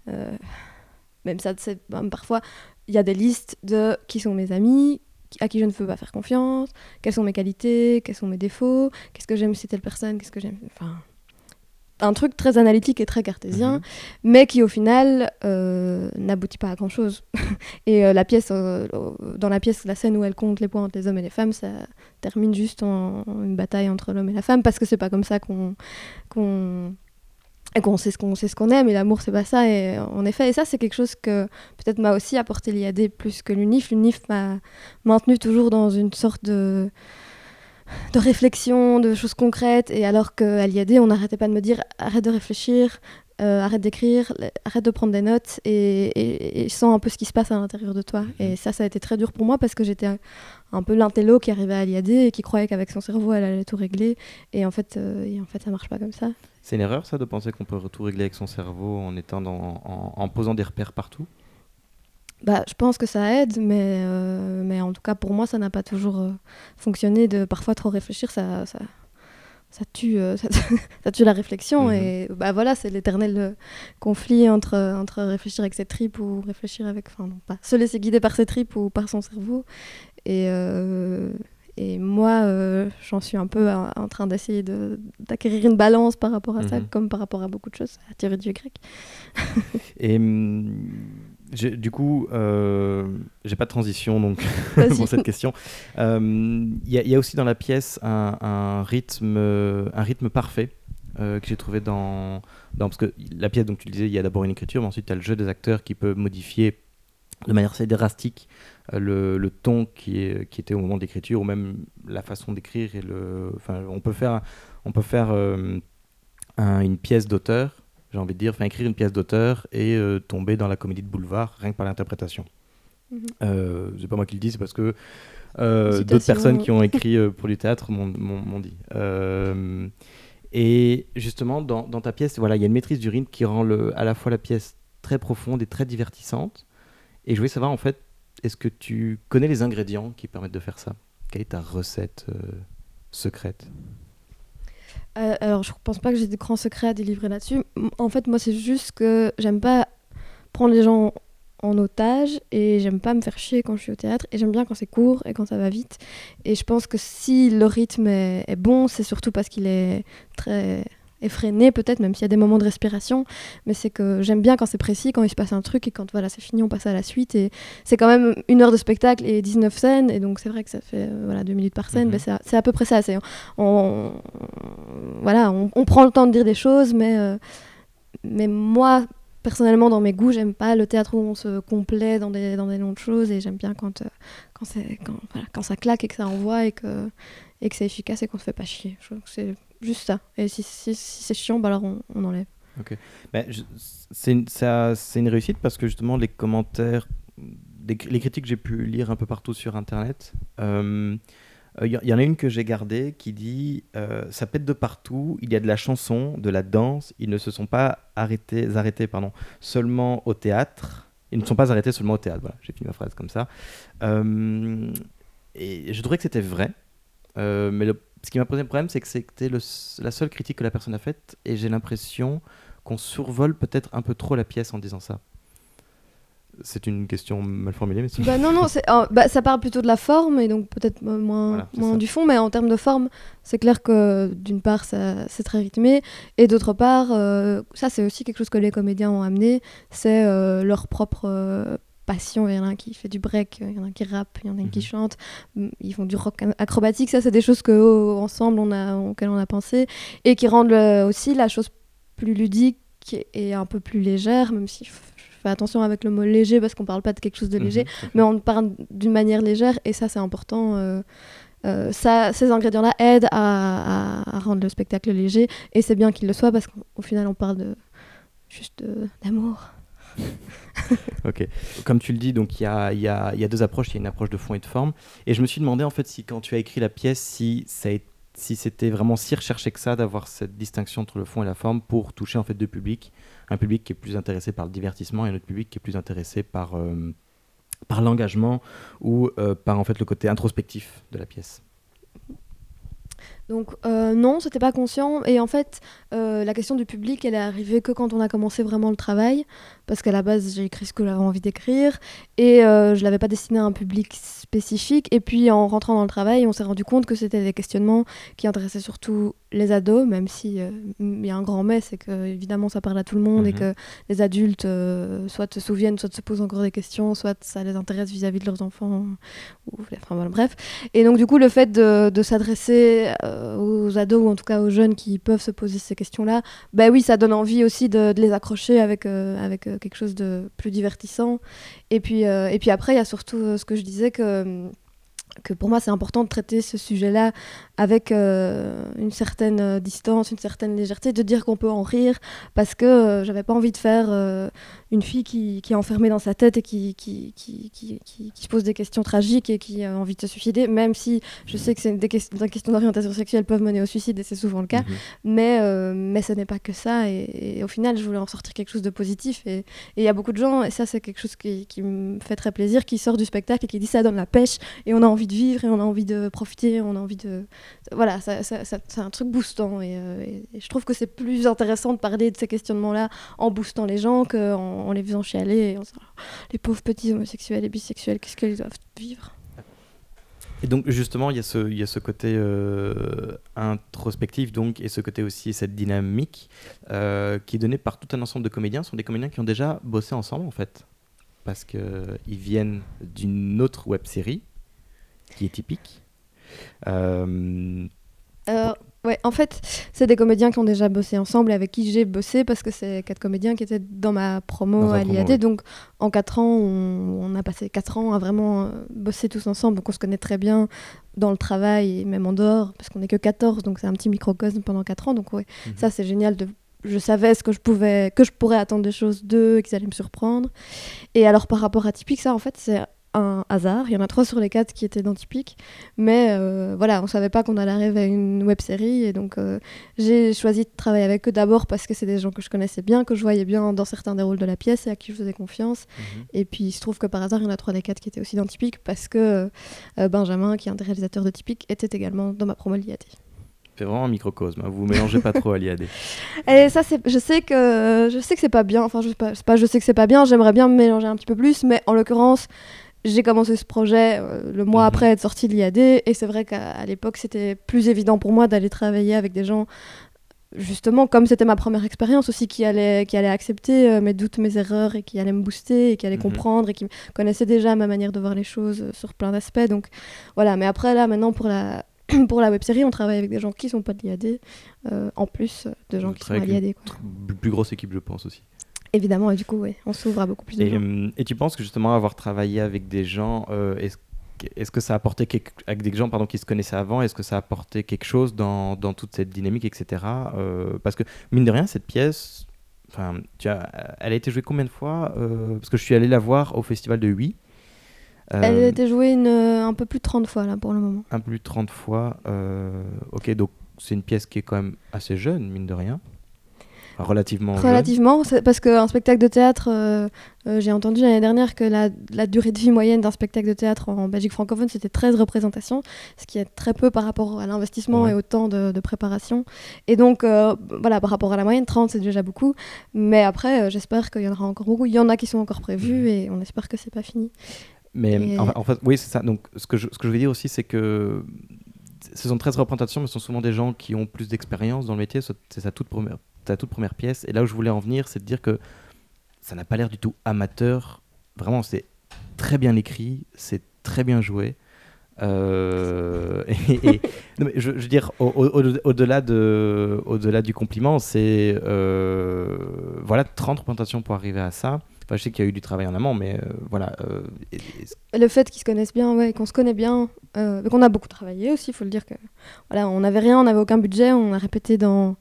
euh, même ça, c'est même parfois, il y a des listes de qui sont mes amis, à qui je ne peux pas faire confiance, quelles sont mes qualités, quels sont mes défauts, qu'est-ce que j'aime chez telle personne, qu'est-ce que j'aime. Enfin, un truc très analytique et très cartésien, Mhm. mais qui au final euh, n'aboutit pas à grand chose. (laughs) et euh, la pièce, euh, dans la pièce, la scène où elle compte les points entre les hommes et les femmes, ça termine juste en, en une bataille entre l'homme et la femme, parce que c'est pas comme ça qu'on qu'on qu'on sait ce qu'on sait ce qu'on aime et l'amour c'est pas ça et en effet et ça c'est quelque chose que peut-être m'a aussi apporté l'IAD plus que l'UNIF l'UNIF m'a maintenu toujours dans une sorte de de réflexion, de choses concrètes. Et alors qu'à l'IAD, on n'arrêtait pas de me dire arrête de réfléchir, euh, arrête d'écrire, arrête de prendre des notes et, et, et sens un peu ce qui se passe à l'intérieur de toi. Et ça, ça a été très dur pour moi parce que j'étais un, un peu l'intello qui arrivait à l'IAD et qui croyait qu'avec son cerveau, elle allait tout régler. Et en fait, euh, et en fait ça marche pas comme ça. C'est une erreur ça de penser qu'on peut tout régler avec son cerveau en, étant dans, en, en posant des repères partout? Bah, je pense que ça aide, mais, euh, mais en tout cas, pour moi, ça n'a pas toujours euh, fonctionné. De parfois trop réfléchir, ça, ça, ça, tue, euh, (laughs) ça, ça tue la réflexion. Mhm. Et bah, voilà, c'est l'éternel conflit entre, entre réfléchir avec ses tripes ou réfléchir avec. Enfin, non, pas. Se laisser guider par ses tripes ou par son cerveau. Et. et moi, j'en suis un peu en en train d'essayer de- d'acquérir une balance par rapport à ça, Mhm. comme par rapport à beaucoup de choses, à tirer du grec. Et du coup, euh, j'ai pas de transition donc (laughs) pour cette question. Euh, Il y, a- il y a aussi dans la pièce un, un rythme, euh, un rythme parfait euh, que j'ai trouvé dans, dans parce que la pièce, donc tu le disais, il y a d'abord une écriture, mais ensuite tu as le jeu des acteurs qui peut modifier de manière assez drastique euh, le, le ton qui, est, qui était au moment d'écriture ou même la façon d'écrire et le enfin on peut faire on peut faire euh, un- une pièce d'auteur j'ai envie de dire enfin écrire une pièce d'auteur et euh, tomber dans la comédie de boulevard rien que par l'interprétation. Mhm. euh, c'est pas moi qui le dis c'est parce que euh, d'autres personnes qui ont écrit pour du théâtre m'ont- dit. Et justement dans, dans ta pièce voilà il y a une maîtrise du rythme qui rend le, à la fois la pièce très profonde et très divertissante. Et je voulais savoir en fait, est-ce que tu connais les ingrédients qui permettent de faire ça? Quelle est ta recette secrète? Euh, alors, je pense pas que j'ai des grands secrets à délivrer là-dessus. En fait, moi, c'est juste que j'aime pas prendre les gens en otage et j'aime pas me faire chier quand je suis au théâtre et j'aime bien quand c'est court et quand ça va vite. Et je pense que si le rythme est bon, c'est surtout parce qu'il est très effréné peut-être, même s'il y a des moments de respiration, mais c'est que j'aime bien quand c'est précis, quand il se passe un truc et quand voilà, c'est fini, on passe à la suite. Et c'est quand même une heure de spectacle et 19 scènes, et donc c'est vrai que ça fait euh, voilà, deux minutes par scène, Mhm. mais c'est à- peu près ça. C'est on, voilà, on, on prend le temps de dire des choses, mais, euh, mais moi, personnellement, dans mes goûts, j'aime pas le théâtre où on se complaît dans des, dans des longues choses, et j'aime bien quand, euh, quand, c'est- quand, voilà, quand ça claque et que ça envoie et que, et que c'est efficace et qu'on se fait pas chier. Je juste ça. Et si, si, c'est chiant, bah alors on, enlève. Ben, je- C'est une, une réussite parce que justement les commentaires les critiques que j'ai pu lire un peu partout sur Internet, il y, en a une que j'ai gardée qui dit Ça pète de partout, il y a de la chanson, de la danse, ils ne se sont pas arrêtés, arrêtés pardon, seulement au théâtre. Ils ne sont pas arrêtés seulement au théâtre. Voilà, j'ai fini ma phrase comme ça. et je trouvais que c'était vrai. mais ce qui m'a posé problème, c'est que c'était la seule critique que la personne a faite. Et j'ai l'impression qu'on survole peut-être un peu trop la pièce en disant ça. C'est une question mal formulée, mais bah (laughs) non, non, bah, ça parle plutôt de la forme et donc peut-être moins, moins du fond, mais en termes de forme, c'est clair que d'une part, c'est très rythmé, et d'autre part, euh, ça c'est aussi quelque chose que les comédiens ont amené, c'est euh, leur propre euh, passion. Il y en a un qui fait du break, il y en a un qui rappe, il y en a un qui mhm. chante, ils font du rock acrobatique, ça c'est des choses que oh, ensemble on a, auxquelles on a pensé, et qui rendent aussi la chose plus ludique et un peu plus légère, même si je fais attention avec le mot léger parce qu'on parle pas de quelque chose de léger, mhm, mais on parle d'une manière légère et ça c'est important. Euh, euh, ça, ces ingrédients-là aident à, rendre le spectacle léger et c'est bien qu'il le soit parce qu'au final on parle de juste d'amour. (laughs) ok. Comme tu le dis, donc il y a, y, a, y a, deux approches. Il y a une approche de fond et de forme. Et je me suis demandé en fait si quand tu as écrit la pièce, si ça a été si c'était vraiment si recherché que ça d'avoir cette distinction entre le fond et la forme pour toucher en fait deux publics, un public qui est plus intéressé par le divertissement et un autre public qui est plus intéressé par, euh, par l'engagement ou euh, par en fait le côté introspectif de la pièce. Donc euh, non, c'était pas conscient. Et en fait, euh, la question du public, elle est arrivée que quand on a commencé vraiment le travail, parce qu'à la base, j'ai écrit ce que j'avais envie d'écrire, et euh, je l'avais pas destiné à un public spécifique. Et puis en rentrant dans le travail, on s'est rendu compte que c'était des questionnements qui intéressaient surtout les ados, même si euh, il y a un grand mais, c'est que évidemment ça parle à tout le monde et mhm. que les adultes soit se souviennent, soit se posent encore des questions, soit ça les intéresse vis-à-vis de leurs enfants. Ou, enfin voilà, bref. Et donc du coup, le fait de, de s'adresser aux ados ou en tout cas aux jeunes qui peuvent se poser ces questions-là, bah oui, ça donne envie aussi de, les accrocher avec, euh, avec euh, quelque chose de plus divertissant. Et puis, euh, et puis après, il y a surtout ce que je disais que que pour moi c'est important de traiter ce sujet-là avec une certaine distance, une certaine légèreté, de dire qu'on peut en rire, parce que j'avais pas envie de faire une fille qui, qui, est enfermée dans sa tête et qui, qui, qui, qui, se pose des questions tragiques et qui a envie de se suicider, même si je sais que des, questions, des questions d'orientation sexuelle peuvent mener au suicide et c'est souvent le cas, mhm. mais, euh, mais ce n'est pas que ça. Et, au final, je voulais en sortir quelque chose de positif. Et il y a beaucoup de gens, et ça c'est quelque chose qui, qui, me fait très plaisir, qui sort du spectacle et qui dit ça donne la pêche et on a envie de vivre et on a envie de profiter, on a envie de... Voilà, c'est un truc boostant et, euh, et je trouve que c'est plus intéressant de parler de ces questionnements-là en boostant les gens qu'en en les faisant chialer. Et les pauvres petits homosexuels et bisexuels, qu'est-ce qu'ils doivent vivre? Et donc justement, il y a ce, il y a ce côté euh, introspectif donc, et ce côté aussi, cette dynamique euh, qui est donnée par tout un ensemble de comédiens. Ce sont des comédiens qui ont déjà bossé ensemble en fait, parce qu'ils viennent d'une autre web série qui est typique. Euh, Ouais, en fait, c'est des comédiens qui ont déjà bossé ensemble et avec qui j'ai bossé parce que c'est quatre comédiens qui étaient dans ma promo à l'IAD. Donc, en quatre ans, on, a passé quatre ans à vraiment euh, bosser tous ensemble. Donc, on se connaît très bien dans le travail et même en dehors parce qu'on n'est que 14. Donc, c'est un petit microcosme pendant quatre ans. Donc, ouais, mhm. ça, c'est génial de je savais ce que je pouvais que je pourrais attendre des choses d'eux qu'ils allaient me surprendre et alors par rapport à typique ça en fait c'est un hasard. Il y en a trois sur les quatre qui étaient dans Typique. Mais euh, voilà, on savait pas qu'on allait arriver à une web série. Et donc, euh, j'ai choisi de travailler avec eux d'abord parce que c'est des gens que je connaissais bien, que je voyais bien dans certains des rôles de la pièce et à qui je faisais confiance. Mhm. Et puis, il se trouve que par hasard, il y en a trois des quatre qui étaient aussi dans Typique parce que euh, Benjamin, qui est un des réalisateurs de Typique, était également dans ma promo l'IAD. C'est vraiment un microcosme. Hein. Vous mélangez pas trop à l'IAD. (laughs) Et ça, c'est, je sais que je sais que c'est pas bien. Enfin, je sais pas, pas, je sais que c'est pas bien. J'aimerais bien me mélanger un petit peu plus, mais en l'occurrence, j'ai commencé ce projet euh, le mois mhm. après être sorti de l'IAD et c'est vrai qu'à l'époque c'était plus évident pour moi d'aller travailler avec des gens justement comme c'était ma première expérience aussi qui allait qui allait accepter euh, mes doutes mes erreurs et qui allait me booster et qui allait mhm. comprendre et qui connaissait déjà ma manière de voir les choses euh, sur plein d'aspects donc voilà mais après là maintenant pour la (clears throat) pour la web série on travaille avec des gens qui sont pas de l'IAD en plus de gens qui sont à l'IAD plus grosse équipe je pense aussi Évidemment, et du coup, ouais, on s'ouvre à beaucoup plus de et, gens. Euh, et tu penses que justement avoir travaillé avec des gens, euh, est-ce que ça a apporté avec des gens pardon, qui se connaissaient avant, est-ce que ça a apporté quelque chose dans, dans toute cette dynamique, etc. Euh, parce que mine de rien, cette pièce, enfin, tu as, elle a été jouée combien de fois Parce que je suis allé la voir au festival de Huy. Euh, Elle a été jouée une, euh, un peu plus de 30 fois là pour le moment. Un peu plus de 30 fois. euh, ok, donc c'est une pièce qui est quand même assez jeune, mine de rien. Enfin, relativement. Relativement, parce qu'un spectacle de théâtre, euh, euh, j'ai entendu l'année dernière que la, la durée de vie moyenne d'un spectacle de théâtre en Belgique francophone, c'était 13 représentations, ce qui est très peu par rapport à l'investissement Ouais. et au temps de, de préparation. Et donc, euh, voilà, par rapport à la moyenne, 30, c'est déjà beaucoup. Mais après, j'espère qu'il y en aura encore beaucoup. Il y en a qui sont encore prévus Mhm. et on espère que c'est pas fini. Mais Et- en, en fait, oui, c'est ça. Donc, ce que, je, ce que je veux dire aussi, c'est que ce sont 13 représentations, mais ce sont souvent des gens qui ont plus d'expérience dans le métier. C'est c'est sa toute première, ta toute première pièce. Et là où je voulais en venir, c'est de dire que ça n'a pas l'air du tout amateur. Vraiment, c'est très bien écrit, c'est très bien joué. Euh, (laughs) mais je, veux dire, au- au- au- au-delà de, au-delà du compliment, c'est euh, voilà 30 représentations pour arriver à ça. Enfin, je sais qu'il y a eu du travail en amont, mais euh, voilà. Le fait qu'ils se connaissent bien, ouais, qu'on se connaît bien, qu'on a beaucoup travaillé aussi, il faut le dire que voilà, on n'avait rien, on n'avait aucun budget, on a répété dans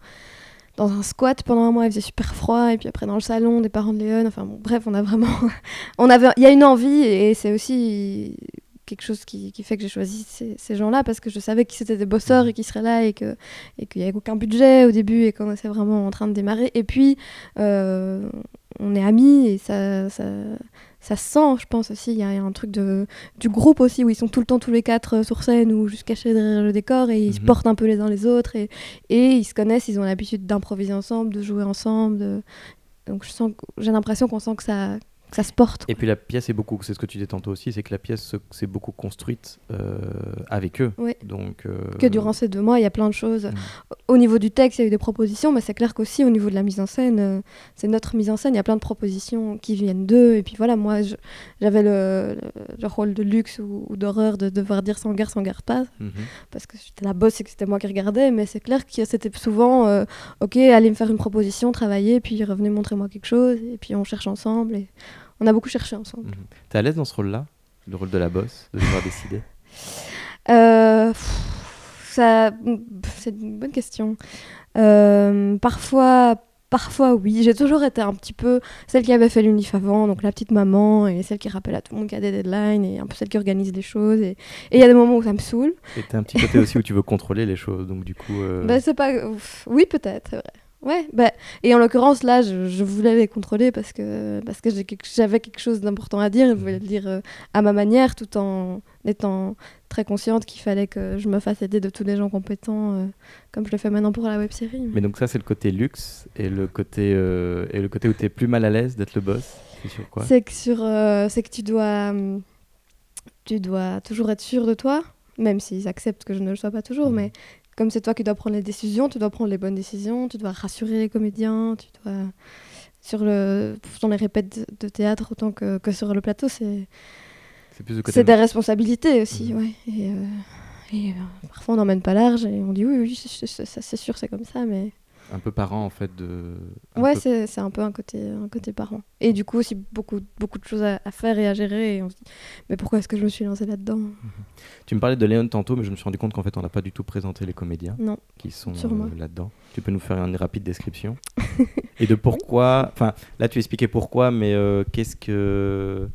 dans un squat pendant un mois, il faisait super froid, et puis après dans le salon des parents de Léon, enfin bon, bref, on a vraiment, (laughs) on avait, il y a une envie, et c'est aussi quelque chose qui, qui fait que j'ai choisi ces, gens-là parce que je savais qu'ils étaient des bosseurs et qu'ils seraient là et que et qu'il n'y avait aucun budget au début et qu'on était vraiment en train de démarrer. Et puis euh, on est amis et ça, ça se sent, je pense aussi. Il y a un truc de, du groupe aussi où ils sont tout le temps tous les quatre euh, sur scène ou juste cachés derrière le décor et ils se Mhm. portent un peu les uns les autres et, et ils se connaissent, ils ont l'habitude d'improviser ensemble, de jouer ensemble. de- Donc j'ai l'impression qu'on sent que ça, ça se porte. Et puis la pièce est beaucoup, c'est ce que tu dis tantôt aussi, c'est que la pièce se- s'est beaucoup construite euh, avec eux. Ouais. Donc, euh, Que durant ces deux mois, il y a plein de choses. Mm. Au niveau du texte, il y a eu des propositions, mais c'est clair qu'aussi au niveau de la mise en scène, euh, c'est notre mise en scène, il y a plein de propositions qui viennent d'eux. Et puis voilà, moi, j'avais le, le- le rôle de luxe ou, ou d'horreur de devoir dire sans guerre, sans garde pas, Mhm. parce que j'étais la bosse et que c'était moi qui regardais, mais c'est clair que c'était souvent, ok, allez me faire une proposition, travailler, puis revenez montrer moi quelque chose, et puis on cherche ensemble. Et on a beaucoup cherché ensemble. Mhm. T'es à l'aise dans ce rôle-là Le rôle de la bosse, de devoir décider? Euh, ça, c'est une bonne question. Euh, parfois, parfois oui. J'ai toujours été un petit peu celle qui avait fait l'unif avant, donc la petite maman et celle qui rappelle à tout le monde qu'il y a des deadlines et un peu celle qui organise les choses. Et il y a des moments où ça me saoule. Et t'as un petit côté aussi où tu veux contrôler les choses, donc du coup... euh, Bah, c'est pas. ouf. Oui, peut-être, c'est vrai. Ouais, bah, et en l'occurrence, là, je, je voulais les contrôler parce que, parce que j'avais quelque chose d'important à dire et je voulais le dire euh, à ma manière tout en étant très consciente qu'il fallait que je me fasse aider de tous les gens compétents euh, comme je le fais maintenant pour la web série. Mais donc ça, c'est le côté luxe, et le côté, euh, et le côté où t'es plus mal à l'aise d'être le boss, c'est sur quoi? C'est que, sur, que tu dois, tu dois toujours être sûr de toi, même s'ils acceptent que je ne le sois pas toujours, Mhm. mais comme c'est toi qui dois prendre les décisions, tu dois prendre les bonnes décisions, tu dois rassurer les comédiens, tu dois sur le dans les répètes de théâtre autant que, que sur le plateau, c'est C'est plus le côté... c'est des responsabilités aussi, Mhm. ouais. Et, euh, et, euh, parfois on n'emmène pas large et on dit oui oui c'est sûr c'est comme ça, mais Un peu parent, en fait, de... un ouais peu- c'est c'est un peu un côté un côté parent. Et du coup aussi beaucoup beaucoup de choses à, à faire et à gérer et on se dit mais pourquoi est-ce que je me suis lancée là-dedans? (laughs) Tu me parlais de Léon tantôt, mais je me suis rendu compte qu'en fait, on n'a pas du tout présenté les comédiens Non. qui sont Sûrement. euh, là-dedans. Tu peux nous faire une rapide description (laughs) Et de pourquoi... Enfin, là, tu expliquais pourquoi, mais euh, qu'est-ce que...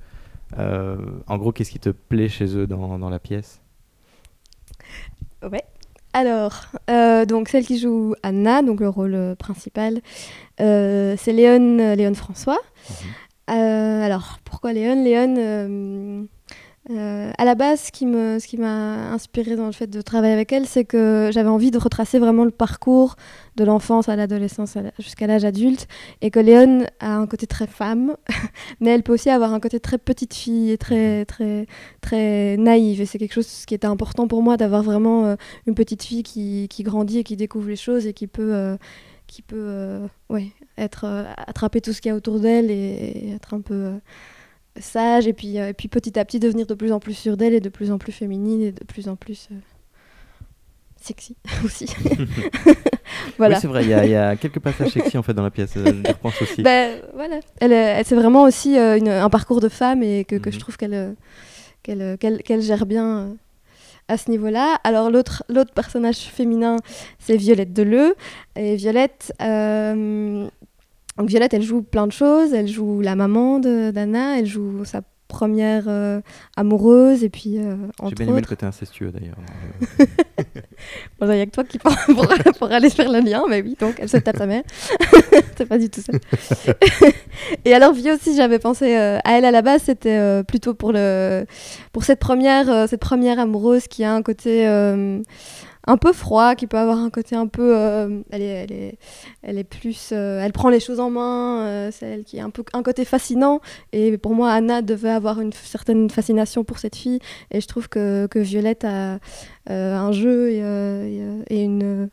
euh, en gros, qu'est-ce qui te plaît chez eux dans, dans la pièce? Ouais. Alors, euh, donc celle qui joue Anna, donc le rôle euh, principal, euh, c'est Léon, Léon François. Mhm. Euh, alors, pourquoi Léon? Léon, euh, à la base, ce qui me, ce qui m'a inspiré dans le fait de travailler avec elle, c'est que j'avais envie de retracer vraiment le parcours de l'enfance à l'adolescence jusqu'à l'âge adulte, et que Léon a un côté très femme, (laughs) mais elle peut aussi avoir un côté très petite fille et très très très naïve. Et c'est quelque chose qui était important pour moi d'avoir vraiment euh, une petite fille qui, qui grandit et qui découvre les choses et qui peut euh, qui peut euh, ouais, être attraper tout ce qu'il y a autour d'elle et, et être un peu sage et puis euh, et puis petit à petit devenir de plus en plus sûre d'elle et de plus en plus féminine et de plus en plus euh, sexy (laughs) aussi. (laughs) voilà. Oui, c'est vrai, il y, y a quelques passages sexy, en fait, dans la pièce. euh, Je repense aussi. Ben, voilà. Elle, est- elle- c'est vraiment aussi euh, une- un parcours de femme et que, que Mhm. je trouve qu'elle qu'elle qu'elle- qu'elle gère bien euh, à ce niveau-là. Alors l'autre l'autre personnage féminin, c'est Violette Deleu. Et Violette, euh, donc Violette, elle joue plein de choses. Elle joue la maman de- d'Anna, elle joue sa première euh, amoureuse et puis euh, J'ai bien aimé le autres. côté incestueux d'ailleurs. (laughs) Bon, il n'y a que toi qui parles (laughs) pour, pour aller faire le lien, mais oui, donc elle se tape sa mère. (laughs) c'est pas du tout ça. et alors, puis aussi, j'avais pensé euh, à elle à la base, c'était euh, plutôt pour, le, pour cette, première, cette première amoureuse qui a un côté un peu froid, qui peut avoir un côté un peu. euh, elle, est, elle, est, elle est plus. euh, elle prend les choses en main, euh, c'est elle qui a un, peu, un côté fascinant. Et pour moi, Anna devait avoir une certaine fascination pour cette fille. Et je trouve que, que Violette a un jeu et, et une,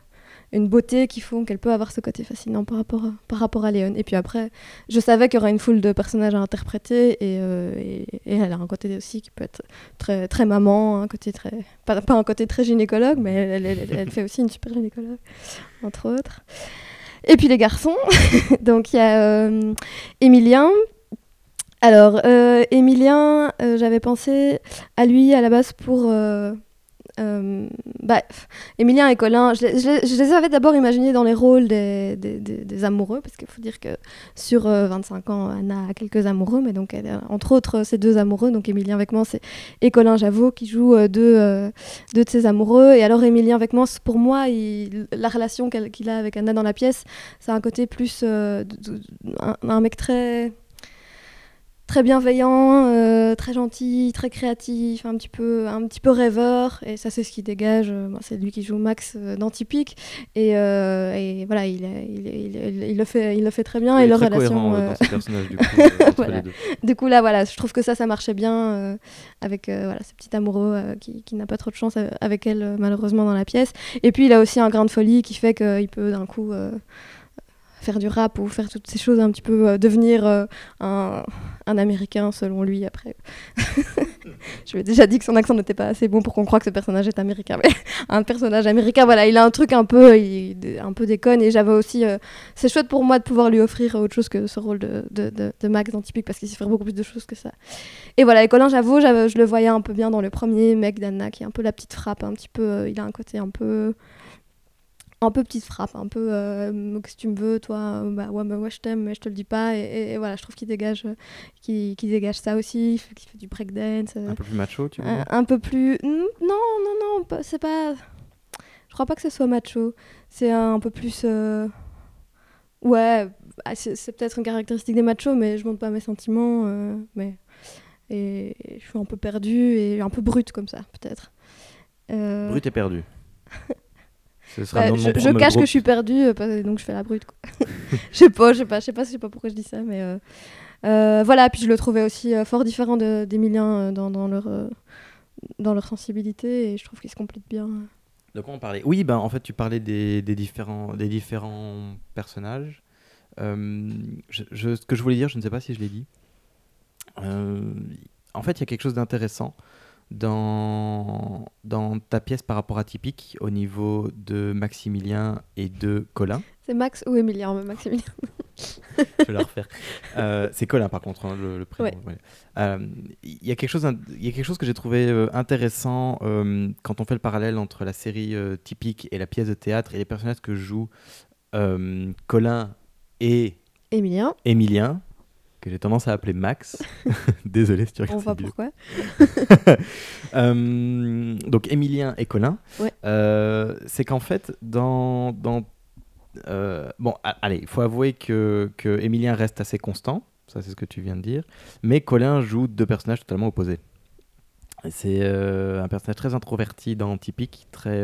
une beauté qui font qu'elle peut avoir ce côté fascinant par rapport à, par rapport à Léon. Et puis après, je savais qu'il y aurait une foule de personnages à interpréter et, euh, elle a un côté aussi qui peut être très, très maman, un côté très, pas, un côté très gynécologue, mais elle, fait aussi une super gynécologue, entre autres. Et puis les garçons, (laughs) donc il y a euh, Émilien. Alors, euh, Émilien, euh, j'avais pensé à lui à la base pour... euh, euh, bah, pff, Émilien et Colin, je, les- avais d'abord imaginés dans les rôles des, des- amoureux, parce qu'il faut dire que sur euh, 25 ans, Anna a quelques amoureux, mais donc a, entre autres ces deux amoureux, donc moi c'est et Colin Javot qui joue euh, deux, euh, deux de ses amoureux. Et alors Émilien avec moi, pour moi, la relation qu'il a avec Anna dans la pièce, c'est un côté plus euh, un mec très très bienveillant, euh, très gentil, très créatif, un petit peu, un petit peu rêveur, et ça c'est ce qui dégage. euh, bon, c'est lui qui joue Max euh, dans Typique, et, euh, et voilà, il, le fait, il le fait très bien, et leur relation. euh, dans du coup. (laughs) Voilà. du là, voilà, je trouve que ça, ça marchait bien avec voilà ce petit amoureux qui, qui n'a pas trop de chance avec elle malheureusement dans la pièce. Et puis il a aussi un grain de folie qui fait qu'il peut d'un coup faire du rap ou faire toutes ces choses un petit peu euh, devenir euh, un, américain selon lui après. (laughs) Je lui ai déjà dit que son accent n'était pas assez bon pour qu'on croie que ce personnage est américain, mais (laughs) un personnage américain, voilà, il a un truc un peu, il- un peu déconne et j'avais aussi, euh, c'est chouette pour moi de pouvoir lui offrir autre chose que ce rôle de, de, Max dans Typique parce qu'il sait faire beaucoup plus de choses que ça. Et voilà, et Colin j'avais- je le voyais un peu bien dans le premier mec d'Anna qui est un peu la petite frappe, un petit peu, il a un côté un peu un peu petite frappe, un peu euh, que si tu me veux, toi, euh, bah ouais, bah ouais, je t'aime, mais je te le dis pas. Et, et- et voilà, je trouve qu'il dégage, euh, qu'il dégage ça aussi, qu'il fait du breakdance. euh, Un peu plus macho, tu veux un, peu plus. Non, non, non, c'est pas. Je crois pas que ce soit macho. C'est un peu plus. euh, Ouais, ah, c'est peut-être une caractéristique des machos, mais je montre pas mes sentiments. Mais. Et je suis un peu perdue et un peu brute comme ça, peut-être. Euh, Brut et perdu. (laughs) Ce sera bah, je, cache que je suis perdue, euh, donc je fais la brute. (laughs) Je sais pas, je sais pas, je sais pas, pourquoi je dis ça, mais euh, euh, voilà. Puis je le trouvais aussi euh, fort différent de- d'Emilien euh, dans, dans leur euh, dans leur sensibilité et je trouve qu'ils se complètent bien. De quoi on parlait? Oui, ben, en fait, tu parlais des, des différents, des différents personnages. Euh, je, je- ce que je voulais dire, je ne sais pas si je l'ai dit. Euh, en fait, il y a quelque chose d'intéressant dans, dans ta pièce par rapport à Typique au niveau de Maximilien et de Colin. C'est Max ou Emilien, mais Maximilien. je vais la refaire. Euh, c'est Colin, par contre, hein, le, le prénom. Ouais. ouais. Euh, Il y, a quelque chose, y a quelque chose que j'ai trouvé euh, intéressant euh, quand on fait le parallèle entre la série typique et la pièce de théâtre et les personnages que jouent Colin et Emilien, Emilien, que j'ai tendance à appeler Max. (laughs) Désolé si tu on regardes voit cette vidéo. pourquoi. (laughs) Euh, donc Emilien et Colin, Ouais. euh, c'est qu'en fait dans, dans euh, bon allez il faut avouer que, que Emilien reste assez constant, ça c'est ce que tu viens de dire, mais Colin joue deux personnages totalement opposés. C'est un personnage très introverti dans Typique, très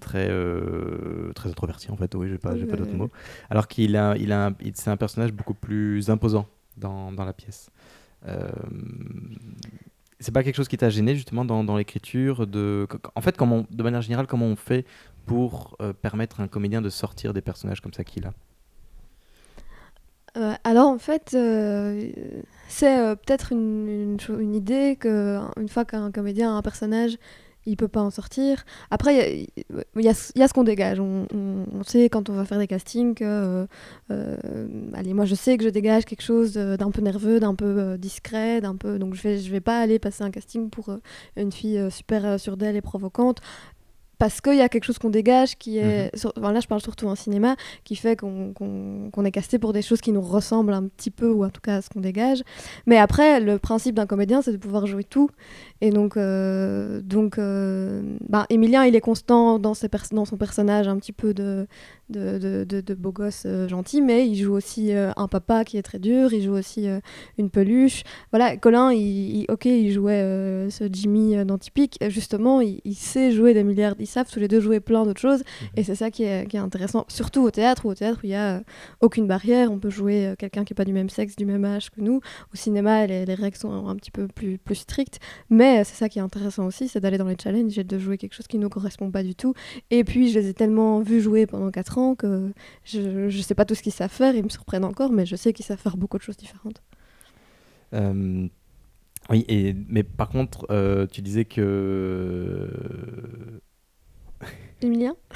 très euh, très introverti en fait, oui j'ai pas j'ai pas d'autres mots, alors qu'il a il a c'est un personnage beaucoup plus imposant dans, dans la pièce. Euh, c'est pas quelque chose qui t'a gêné justement dans, dans l'écriture de en fait comment de manière générale comment on fait pour euh, permettre à un comédien de sortir des personnages comme ça qu'il a? Euh, alors en fait, euh, c'est euh, peut-être une, une, une idée que une fois qu'un comédien a un personnage, il peut pas en sortir. Après, il y a- ce- qu'on dégage. On, sait quand on va faire des castings que, euh, euh, allez, moi je sais que je dégage quelque chose euh, d'un peu nerveux, d'un peu discret, d'un peu. Donc je vais, je vais pas aller passer un casting pour une fille super sûre d'elle et provocante. Parce qu'il y a quelque chose qu'on dégage qui est. Mhm. là, je parle surtout en cinéma, qui fait qu'on est casté pour des choses qui nous ressemblent un petit peu, ou en tout cas à ce qu'on dégage. Mais après, le principe d'un comédien, c'est de pouvoir jouer tout. Et donc, euh, donc euh, ben, Emilien, il est constant dans, ses dans son personnage un petit peu de, de, de, de, beau gosse euh, gentil, mais il joue aussi un papa qui est très dur, il joue aussi une peluche. Voilà, Colin, il, ok, il jouait ce Jimmy dans Typique. Justement, il, il sait jouer des milliards savent tous les deux jouer plein d'autres choses. Mhm. Et c'est ça qui est, qui est, intéressant, surtout au théâtre, où au théâtre, il n'y a euh, aucune barrière. On peut jouer euh, quelqu'un qui n'est pas du même sexe, du même âge que nous. Au cinéma, les, les règles sont un petit peu plus, plus strictes. Mais euh, c'est ça qui est intéressant aussi, c'est d'aller dans les challenges et de jouer quelque chose qui ne nous correspond pas du tout. Et puis, je les ai tellement vus jouer pendant 4 ans que je ne sais pas tout ce qu'ils savent faire. Ils me surprennent encore, mais je sais qu'ils savent faire beaucoup de choses différentes. Oui, et, mais par contre, tu disais que (laughs) Emilien (laughs)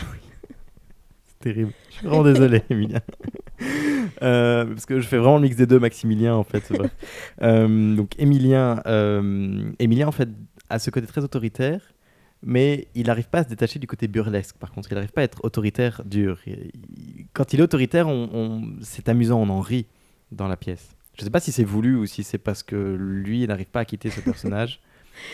C'est terrible. Je suis vraiment désolé, (laughs) Emilien. Euh, parce que je fais vraiment le mix des deux, Maximilien, en fait. Euh, donc, Emilien, euh, Emilien, en fait, a ce côté très autoritaire, mais il n'arrive pas à se détacher du côté burlesque. Par contre, il n'arrive pas à être autoritaire dur. Quand il est autoritaire, on, c'est amusant, on en rit dans la pièce. Je ne sais pas si c'est voulu ou si c'est parce que lui, n'arrive pas à quitter ce personnage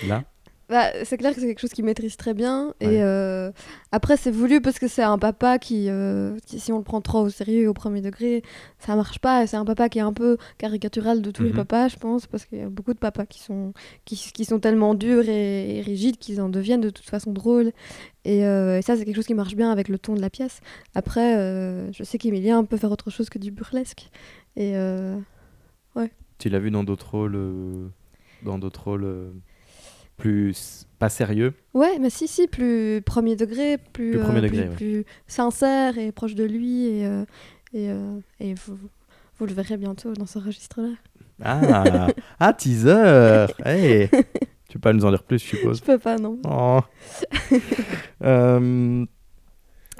là. (laughs) Bah, c'est clair que c'est quelque chose qu'il maîtrise très bien. Et euh, après, c'est voulu parce que c'est un papa euh, qui, si on le prend trop au sérieux au premier degré, ça marche pas. C'est un papa qui est un peu caricatural de tous les mhm. papas, je pense, parce qu'il y a beaucoup de papas qui sont, qui, qui sont tellement durs et, rigides qu'ils en deviennent de toute façon drôles. Et, euh, et ça, c'est quelque chose qui marche bien avec le ton de la pièce. Après, je sais qu'Emilien peut faire autre chose que du burlesque. Et ouais. Tu l'as vu dans d'autres rôles, dans d'autres rôles plus pas sérieux. Ouais, mais si, si, plus premier degré, plus, euh, plus, sincère et proche de lui. Et, euh, et, euh, et vous, vous, le verrez bientôt dans ce registre-là. Ah, (laughs) ah teaser hey. (laughs) Tu peux pas nous en dire plus, je suppose. Je peux pas, non. Oh. (laughs)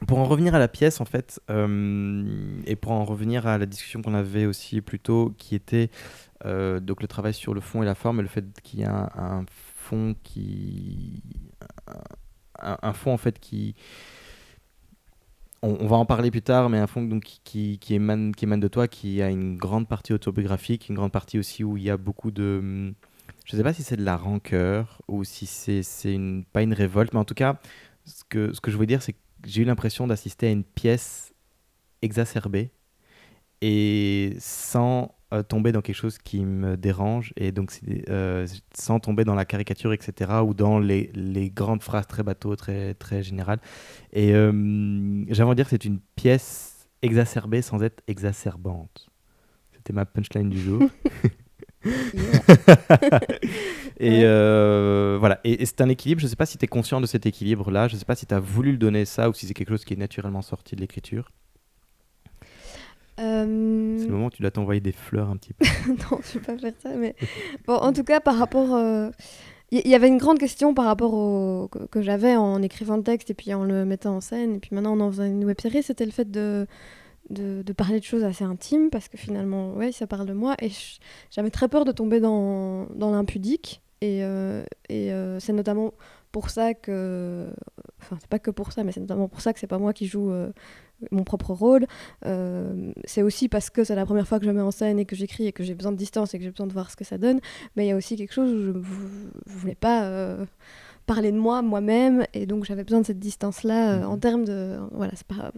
pour en revenir à la pièce, en fait, et pour en revenir à la discussion qu'on avait aussi plus tôt, qui était donc le travail sur le fond et la forme, et le fait qu'il y a un qui. Un, fond en fait qui. On, va en parler plus tard, mais un fond donc, qui, qui, émane, qui émane de toi, qui a une grande partie autobiographique, une grande partie aussi où il y a beaucoup de. Je sais pas si c'est de la rancœur ou si c'est une, pas une révolte, mais en tout cas, ce que, ce que je veux dire, c'est que j'ai eu l'impression d'assister à une pièce exacerbée et sans euh, tomber dans quelque chose qui me dérange et donc euh, sans tomber dans la caricature etc ou dans les, les grandes phrases très bateaux très très générales. Et euh, j'aimerais dire que c'est une pièce exacerbée sans être exacerbante. C'était ma punchline du jour. (laughs) (laughs) Et voilà. Et, c'est un équilibre. Je sais pas si tu es conscient de cet équilibre là je sais pas si tu as voulu le donner ça ou si c'est quelque chose qui est naturellement sorti de l'écriture euh, c'est le moment où tu dois t'envoyer des fleurs un petit peu. (laughs) non, je vais pas faire ça, mais (laughs) bon, en tout cas, par rapport. Il euh, y, avait une grande question par rapport au que, j'avais en écrivant le texte et puis en le mettant en scène et puis maintenant en en faisant une web série, c'était le fait de, de, de, parler de choses assez intimes parce que finalement, ouais, ça parle de moi et j'avais très peur de tomber dans, dans l'impudique et, euh, et c'est notamment pour ça que, enfin c'est pas que pour ça, mais c'est notamment pour ça que c'est pas moi qui joue mon propre rôle. Euh, c'est aussi parce que c'est la première fois que je mets en scène et que j'écris et que j'ai besoin de distance et que j'ai besoin de voir ce que ça donne. Mais il y a aussi quelque chose où je ne voulais pas euh, parler de moi, moi-même, et donc j'avais besoin de cette distance-là euh, en mhm. termes de... Voilà, c'est pas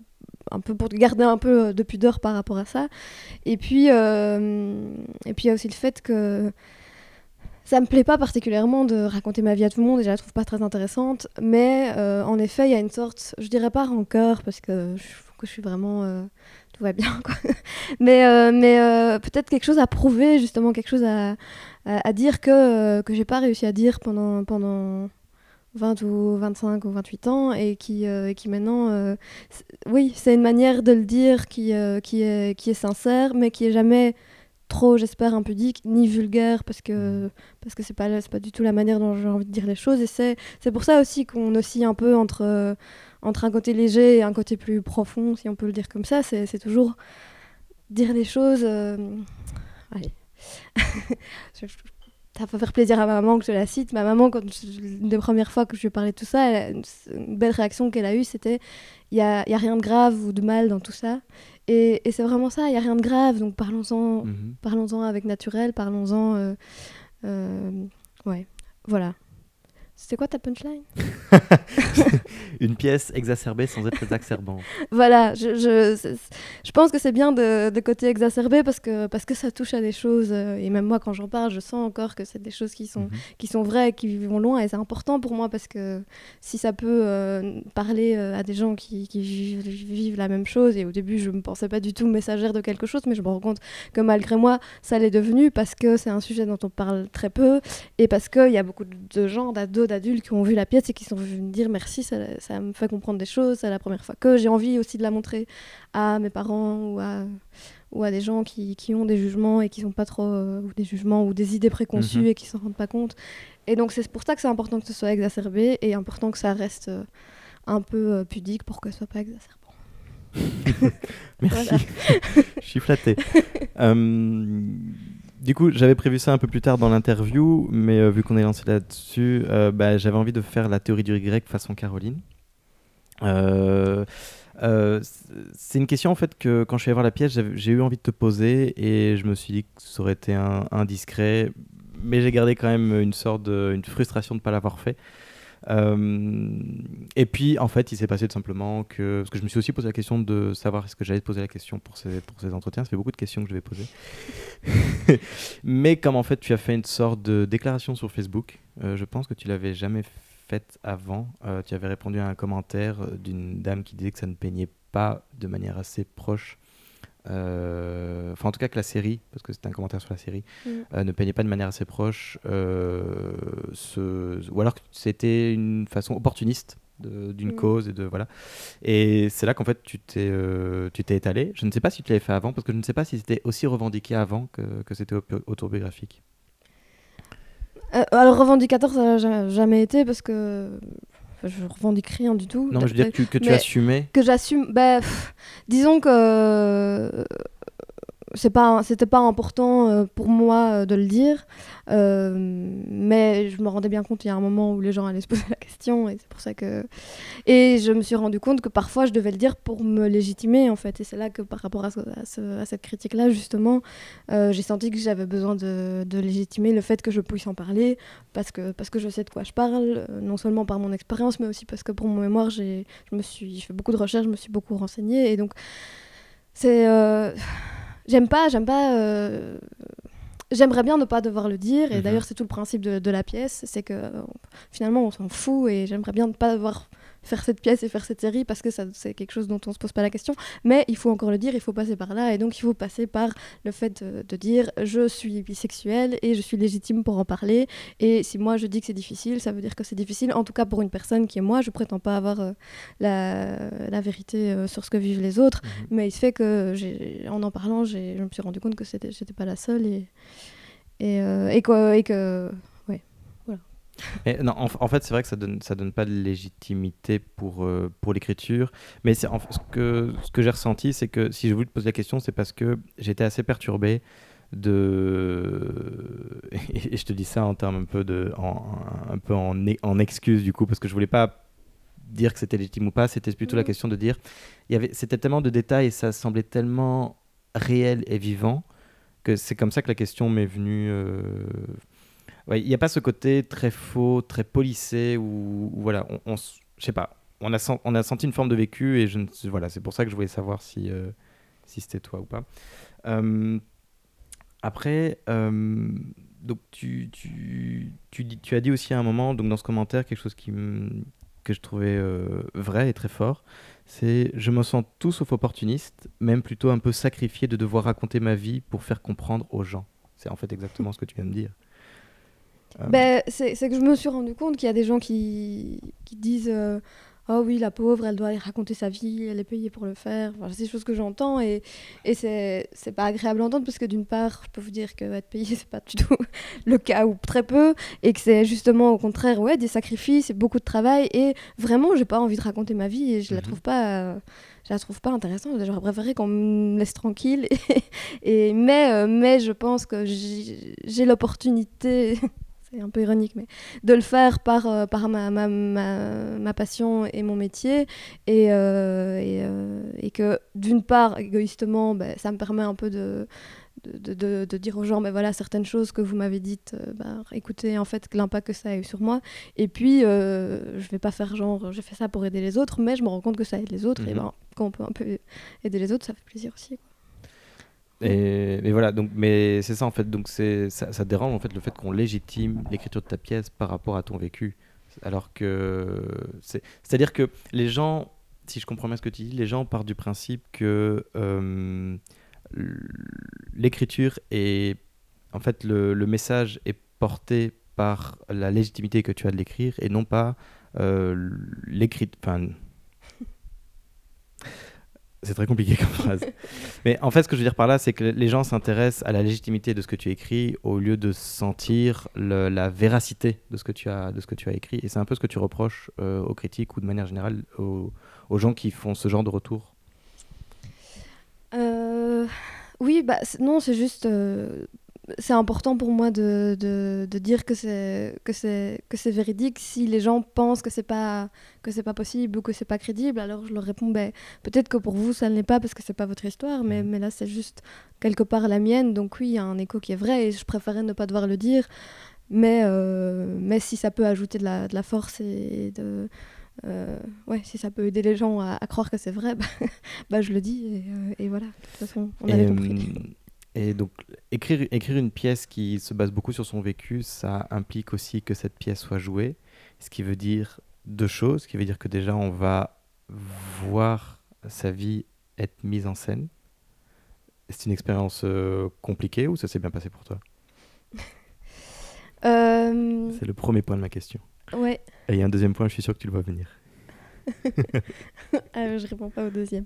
un peu pour garder un peu de pudeur par rapport à ça. Et puis, et puis il y a aussi le fait que ça me plaît pas particulièrement de raconter ma vie à tout le monde et je la trouve pas très intéressante. Mais en effet, il y a une sorte, je dirais pas rancœur parce que je je suis vraiment euh, tout va bien (laughs) quoi. mais euh, mais euh, peut-être quelque chose à prouver justement quelque chose à, à, dire que que j'ai pas réussi à dire pendant pendant 20 ou 25 ou 28 ans et qui, qui maintenant oui c'est une manière de le dire qui, qui, est, qui est sincère mais qui est jamais trop j'espère impudique ni vulgaire parce que parce que c'est pas c'est pas du tout la manière dont j'ai envie de dire les choses et c'est c'est pour ça aussi qu'on oscille un peu entre entre un côté léger et un côté plus profond, si on peut le dire comme ça. C'est toujours dire des choses. Euh, (laughs) ça va faire plaisir à ma maman que je la cite. Ma maman, quand une des premières fois que je lui ai parlé de tout ça, elle une, belle réaction qu'elle a eue, c'était il n'y a, y a rien de grave ou de mal dans tout ça. Et, et c'est vraiment ça, il n'y a rien de grave, donc parlons-en Mhm. parlons-en avec naturel, parlons-en. euh, euh, ouais, voilà. C'était quoi ta punchline? (laughs) Une pièce exacerbée sans être exacerbante. (laughs) Voilà, je, je, je pense que c'est bien de, de côté exacerbé parce que, parce que ça touche à des choses. euh, et même moi, quand j'en parle, je sens encore que c'est des choses qui sont, Mhm. qui sont vraies, qui vont loin. Et c'est important pour moi parce que si ça peut euh, parler euh, à des gens qui, qui vivent, vivent la même chose, et au début, je ne me pensais pas du tout messagère de quelque chose, mais je me rends compte que malgré moi, ça l'est devenu parce que c'est un sujet dont on parle très peu et parce qu'il y a beaucoup de gens, d'ados, d'adultes qui ont vu la pièce et qui sont venus me dire merci, ça, ça me fait comprendre des choses, c'est la première fois que j'ai envie aussi de la montrer à mes parents ou à, ou à des gens qui, qui ont des jugements et qui sont pas trop euh, ou des jugements ou des idées préconçues Mhm. et qui s'en rendent pas compte. Et donc c'est pour ça que c'est important que ce soit exacerbé et important que ça reste euh, un peu euh, pudique pour que ce soit pas exacerbant. (laughs) Merci. (laughs) Je suis flatté. (laughs) Du coup, j'avais prévu ça un peu plus tard dans l'interview, mais euh, vu qu'on est lancé là-dessus, euh, bah, j'avais envie de faire la théorie du Y façon Caroline. Euh, c'est une question en fait que quand je suis allé voir la pièce, j'ai eu envie de te poser et je me suis dit que ça aurait été indiscret, mais j'ai gardé quand même une sorte de frustration de ne pas l'avoir fait. Euh, et puis, en fait, il s'est passé tout simplement que. Parce que je me suis aussi posé la question de savoir est-ce que j'allais poser la question pour ces, pour ces entretiens. Ça fait beaucoup de questions que je vais poser. (laughs) Mais comme en fait, tu as fait une sorte de déclaration sur Facebook, euh, je pense que tu l'avais jamais faite avant. Euh, tu avais répondu à un commentaire d'une dame qui disait que ça ne peignait pas de manière assez proche. Euh, Enfin, en tout cas, que la série, parce que c'était un commentaire sur la série, Mm. euh, ne peignait pas de manière assez proche, euh, ce- ou alors que c'était une façon opportuniste d'une Mm. cause et de voilà. Et c'est là qu'en fait tu t'es euh, tu t'es étalé. Je ne sais pas si tu l'avais fait avant, parce que je ne sais pas si c'était aussi revendiqué avant que, que c'était auto- autobiographique. Euh, alors revendicateur, ça n'a ja- jamais été parce que je revendique rien du tout. Non, mais je veux dire que tu, que tu Mais- assumais. que j'assume bah, pff, disons que euh, c'est pas c'était pas important euh, pour moi euh, de le dire. Euh, mais je me rendais bien compte il y a un moment où les gens allaient se poser la question et c'est pour ça que et je me suis rendu compte que parfois je devais le dire pour me légitimer en fait. Et c'est là que par rapport à, ce- à ce- à cette critique là justement j'ai senti que j'avais besoin de, légitimer le fait que je puisse en parler parce que parce que je sais de quoi je parle non seulement par mon expérience mais aussi parce que pour mon mémoire j'ai je me suis fait beaucoup de recherches je me suis beaucoup renseignée. Et donc c'est j'aime pas j'aime pas euh, J'aimerais bien ne pas devoir le dire, et Mhm. d'ailleurs c'est tout le principe de, de la pièce, c'est que euh, finalement on s'en fout, et j'aimerais bien ne pas devoir faire cette pièce et faire cette série parce que ça, c'est quelque chose dont on se pose pas la question, mais il faut encore le dire, il faut passer par là, et donc il faut passer par le fait de, de dire je suis bisexuelle et je suis légitime pour en parler, et si moi je dis que c'est difficile, ça veut dire que c'est difficile, en tout cas pour une personne qui est moi, je prétends pas avoir euh, la, la vérité euh, sur ce que vivent les autres, Mhm. mais il se fait que j'ai- en en parlant, j'ai- je me suis rendu compte que c'était, j'étais pas la seule et et, euh, et, quoi, et que (laughs) Mais non, en, en fait, c'est vrai que ça donne, ça donne pas de légitimité pour, euh, pour l'écriture. Mais c'est, en fait, ce que, ce que j'ai ressenti, c'est que si je voulais te poser la question, c'est parce que j'étais assez perturbé de. (laughs) Et je te dis ça en termes un peu, de, en, un peu en, e- en excuse, du coup, parce que je voulais pas dire que c'était légitime ou pas. C'était plutôt la Mhm. question de dire. Il y avait, c'était tellement de détails et ça semblait tellement réel et vivant que c'est comme ça que la question m'est venue. euh, Il n'y a pas ce côté très faux, très polissé, où, où voilà, on, je sais pas, on a, senti une forme de vécu, et je voilà, c'est pour ça que je voulais savoir si, euh, si c'était toi ou pas. Euh, après, euh, donc tu, tu, tu, as dit aussi à un moment, donc dans ce commentaire, quelque chose qui que je trouvais vrai et très fort, c'est je me sens tout sauf opportuniste, même plutôt un peu sacrifié de devoir raconter ma vie pour faire comprendre aux gens. C'est en fait exactement ce que tu viens de dire. Ben, c'est que je me suis rendu compte qu'il y a des gens qui, qui disent euh, oh oui, la pauvre, elle doit raconter sa vie, elle est payée pour le faire. Enfin, c'est des choses que j'entends et, et c'est, pas agréable à entendre parce que d'une part, je peux vous dire que être payé, (laughs) c'est pas du tout le cas ou très peu et que c'est justement au contraire, ouais, des sacrifices et beaucoup de travail et vraiment, j'ai pas envie de raconter ma vie et je la Mhm. trouve pas. euh, je la trouve pas intéressante. J'aurais préféré qu'on me laisse tranquille. Et, (laughs) et- mais, euh, mais je pense que j'ai l'opportunité, c'est un peu ironique, mais de le faire par, euh, par ma, ma, ma, ma passion et mon métier. Et, euh, et, euh, et que d'une part, égoïstement, ben, ça me permet un peu de, de, de- dire aux gens, ben voilà, certaines choses que vous m'avez dites, ben, écoutez en fait l'impact que ça a eu sur moi. Et puis, je vais pas faire genre, j'ai fait ça pour aider les autres, mais je me rends compte que ça aide les autres. Et Mhm. ben, quand on peut un peu aider les autres, ça fait plaisir aussi. quoi. Mais voilà, donc, mais c'est ça en fait, donc c'est ça, dérange en fait le fait qu'on légitime l'écriture de ta pièce par rapport à ton vécu, alors que c'est, c'est-à-dire que les gens, si je comprends bien ce que tu dis, les gens partent du principe que euh, l'écriture est, en fait, le, le message est porté par la légitimité que tu as de l'écrire et non pas euh, l'écrit, enfin. C'est très compliqué comme phrase. (laughs) Mais en fait, ce que je veux dire par là, c'est que les gens s'intéressent à la légitimité de ce que tu écris au lieu de sentir le- la véracité de ce que tu as, de ce que tu as écrit. Et c'est un peu ce que tu reproches euh, aux critiques ou de manière générale aux, aux gens qui font ce genre de retour. Euh, oui, bah, non, c'est juste. euh, c'est important pour moi de, de, de dire que c'est que c'est que c'est véridique. Si les gens pensent que c'est pas que c'est pas possible ou que c'est pas crédible, alors je leur réponds ben, peut-être que pour vous ça ne l'est pas parce que c'est pas votre histoire, mais, Mhm. mais là c'est juste quelque part la mienne. Donc oui, il y a un écho qui est vrai et je préférais ne pas devoir le dire. Mais euh, mais si ça peut ajouter de la, de la force et de euh, ouais, si ça peut aider les gens à, à croire que c'est vrai, bah, (laughs) bah, je le dis et, euh, et voilà. De toute façon, on avait compris. Et donc, écrire, écrire une pièce qui se base beaucoup sur son vécu, ça implique aussi que cette pièce soit jouée, ce qui veut dire deux choses. Ce qui veut dire que déjà, on va voir sa vie être mise en scène. C'est une expérience euh, compliquée ou ça s'est bien passé pour toi? (laughs) Euh, C'est le premier point de ma question. ouais, Et il y a un deuxième point, je suis sûr que tu le vois venir. (laughs) Ah, je réponds pas au deuxième.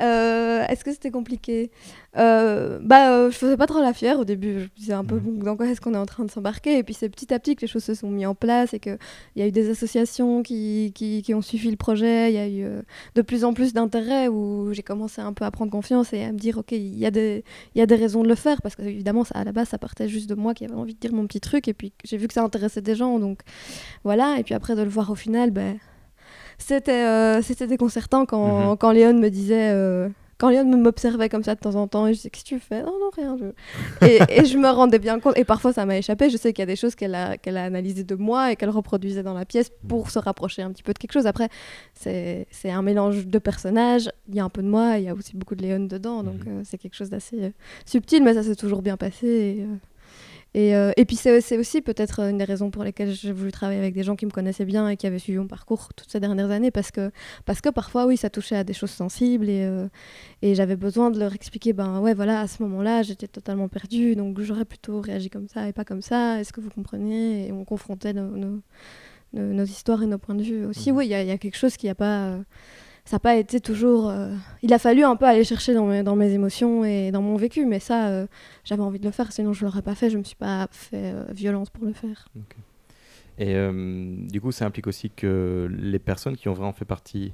Euh, Est-ce que c'était compliqué? Euh, Bah, euh, je faisais pas trop la fière au début. Je me disais un peu Mhm. dans quoi est-ce qu'on est en train de s'embarquer? Et puis c'est petit à petit que les choses se sont mises en place et qu'il y a eu des associations qui, qui, qui ont suivi le projet. Il y a eu euh, de plus en plus d'intérêt où j'ai commencé un peu à prendre confiance et à me dire ok, il y a des y a des raisons de le faire parce que évidemment ça, à la base ça partait juste de moi qui avait envie de dire mon petit truc et puis j'ai vu que ça intéressait des gens donc voilà. Et puis après de le voir au final, ben c'était euh, c'était déconcertant quand, Mhm. quand Léon me disait euh, quand Léon me- m'observait comme ça de temps en temps et je disais qu'est-ce que tu fais? Non non rien je... (laughs) et, et je me rendais bien compte et parfois ça m'a échappé je sais qu'il y a des choses qu'elle a qu'elle a analysées de moi et qu'elle reproduisait dans la pièce pour se rapprocher un petit peu de quelque chose après c'est c'est un mélange de personnages il y a un peu de moi il y a aussi beaucoup de Léon dedans donc Mhm. euh, c'est quelque chose d'assez euh, subtil mais ça s'est toujours bien passé et, euh, et, euh, et puis c'est aussi peut-être une des raisons pour lesquelles j'ai voulu travailler avec des gens qui me connaissaient bien et qui avaient suivi mon parcours toutes ces dernières années parce que, parce que parfois oui ça touchait à des choses sensibles et, euh, et j'avais besoin de leur expliquer ben ouais voilà à ce moment-là j'étais totalement perdue donc j'aurais plutôt réagi comme ça et pas comme ça. Est-ce que vous comprenez? Et on confrontait nos, nos, nos- nos histoires et nos points de vue aussi. Mhm. oui il y, a- y a quelque chose qui n'a pas euh, ça n'a pas été toujours. euh, Il a fallu un peu aller chercher dans mes, dans mes émotions et dans mon vécu, mais ça, euh, j'avais envie de le faire, sinon je l'aurais pas fait. Je me suis pas fait euh, violence pour le faire. Et du coup, ça implique aussi que les personnes qui ont vraiment fait partie,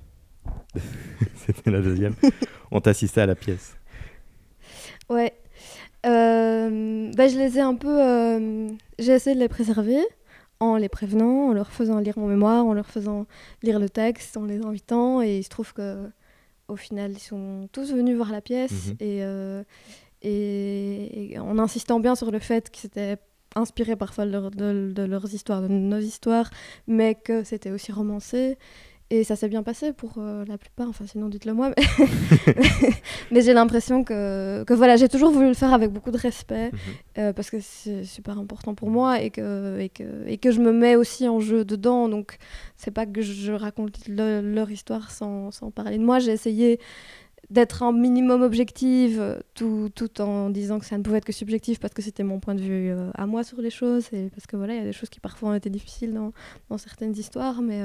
(laughs) c'était la deuxième, (laughs) ont assisté à la pièce. Ouais. Bah, je les ai un peu. J'ai essayé de les préserver en les prévenant, en leur faisant lire mon mémoire, en leur faisant lire le texte, en les invitant. Et il se trouve que au final, ils sont tous venus voir la pièce Mhm. et, euh, et, et en insistant bien sur le fait que c'était inspiré parfois de, leur- de- de leurs histoires, de nos histoires, mais que c'était aussi romancé. Et ça s'est bien passé pour euh, la plupart, enfin sinon dites-le moi. Mais, (laughs) mais j'ai l'impression que, que voilà, j'ai toujours voulu le faire avec beaucoup de respect Mhm. euh, parce que c'est super important pour moi et que, et, que, et que je me mets aussi en jeu dedans. Donc c'est pas que je raconte le- leur histoire sans, sans parler de moi. J'ai essayé d'être un minimum objective euh, tout, tout en disant que ça ne pouvait être que subjectif parce que c'était mon point de vue euh, à moi sur les choses et parce que voilà, il y a des choses qui parfois ont été difficiles dans, dans certaines histoires, mais,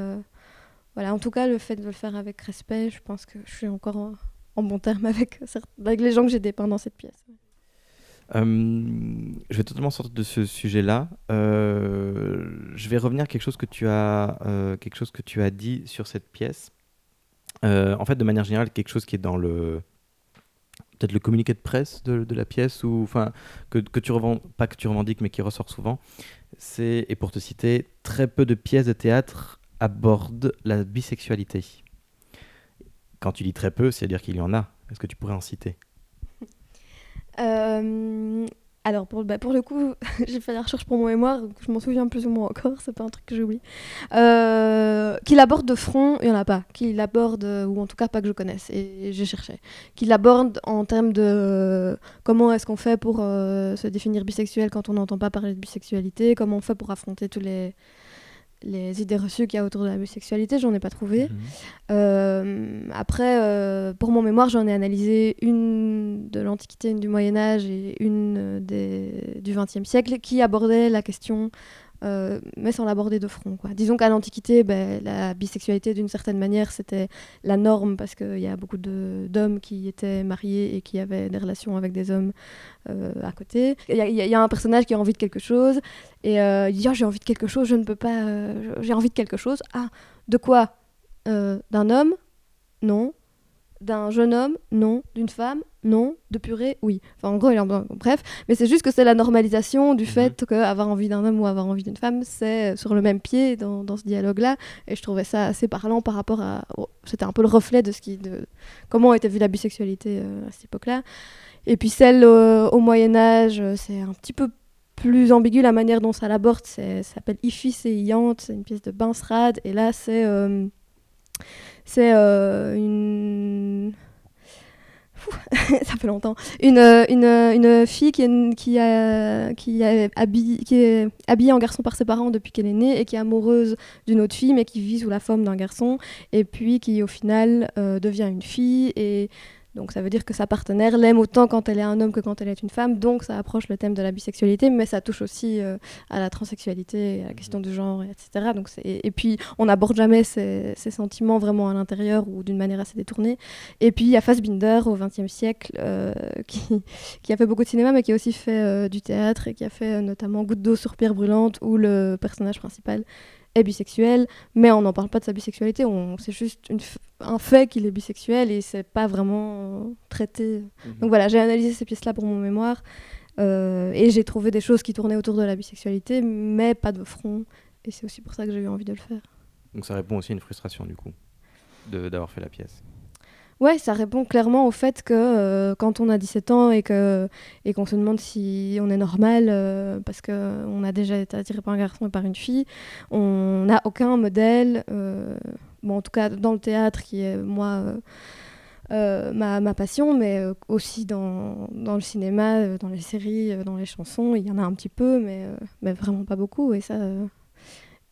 voilà, en tout cas, le fait de le faire avec respect, je pense que je suis encore en, bon terme (laughs) avec, avec les gens que j'ai dépeints dans cette pièce. Euh, je vais totalement sortir de ce sujet-là. Euh, je vais revenir à quelque chose que tu as, euh, quelque chose que tu as dit sur cette pièce. en fait, de manière générale, quelque chose qui est dans le peut-être le communiqué de presse de, de la pièce ou enfin que, que tu revends pas que tu revendiques mais qui ressort souvent. C'est et pour te citer, très peu de pièces de théâtre abordent la bisexualité. Quand tu dis très peu, c'est-à-dire qu'il y en a. Est-ce que tu pourrais en citer? Euh, alors, pour, bah, pour le coup, (laughs) j'ai fait la recherche pour mon mémoire, donc je m'en souviens plus ou moins encore, c'est pas un truc que j'oublie. Euh, qu'il aborde de front, il n'y en a pas. Qu'il aborde, ou en tout cas pas que je connaisse, et j'ai cherché. Qu'il aborde en termes de comment est-ce qu'on fait pour euh, se définir bisexuel quand on n'entend pas parler de bisexualité, comment on fait pour affronter tous les les idées reçues qu'il y a autour de la bisexualité, j'en ai pas trouvé. Mhm. Euh, après, euh, pour mon mémoire, j'en ai analysé une de l'Antiquité, une du Moyen Âge et une des, du XXe siècle qui abordait la question euh, mais sans l'aborder de front. Quoi. Disons qu'à l'Antiquité, ben, la bisexualité, d'une certaine manière, c'était la norme parce qu'il y a beaucoup d'hommes qui étaient mariés et qui avaient des relations avec des hommes euh, à côté. Il y, a un personnage qui a envie de quelque chose et euh, il dit oh, J'ai envie de quelque chose, je ne peux pas. J'ai envie de quelque chose. Ah, de quoi D'un homme? Non. D'un jeune homme Non. D'une femme non, de purée, oui. Enfin, en gros, il bref, mais c'est juste que c'est la normalisation du mhm. fait qu'avoir envie d'un homme ou avoir envie d'une femme, c'est euh, sur le même pied dans, dans ce dialogue-là. Et je trouvais ça assez parlant par rapport à. C'était un peu le reflet de ce qui, de comment était vue la bisexualité euh, à cette époque-là. Et puis celle euh, au Moyen-Âge, c'est un petit peu plus ambigu la manière dont ça l'aborde. Ça s'appelle Ifis et Iante, c'est une pièce de Binsrad. Et là, c'est. c'est une (laughs) ça fait longtemps. Une, fille qui est habillée en garçon par ses parents depuis qu'elle est née et qui est amoureuse d'une autre fille mais qui vit sous la forme d'un garçon et puis qui au final euh, devient une fille et donc ça veut dire que sa partenaire l'aime autant quand elle est un homme que quand elle est une femme. Donc ça approche le thème de la bisexualité, mais ça touche aussi euh, à la transsexualité, à la question du genre, etc. Donc et, puis on n'aborde jamais ces, sentiments vraiment à l'intérieur ou d'une manière assez détournée. Et puis il y a Fassbinder au XXe siècle euh, (laughs) qui, qui, a fait beaucoup de cinéma, mais qui a aussi fait euh, du théâtre et qui a fait notamment Goutte d'eau sur pierre brûlante, où le personnage principal est bisexuel, mais on n'en parle pas de sa bisexualité, c'est juste un fait qu'il est bisexuel et c'est pas vraiment traité. Mhm. Donc voilà, j'ai analysé ces pièces-là pour mon mémoire euh, et j'ai trouvé des choses qui tournaient autour de la bisexualité, mais pas de front. Et c'est aussi pour ça que j'ai eu envie de le faire. Donc ça répond aussi à une frustration du coup, d'avoir fait la pièce. Ouais, ça répond clairement au fait que euh, quand on a 17 ans et qu'on et qu'on se demande si on est normal euh, parce qu'on a déjà été attiré par un garçon et par une fille, on n'a aucun modèle, euh, bon, en tout cas dans le théâtre qui est moi ma, ma, passion, mais aussi dans, dans, le cinéma, dans les séries, dans les chansons, il y en a un petit peu, mais, mais vraiment pas beaucoup. Et ça,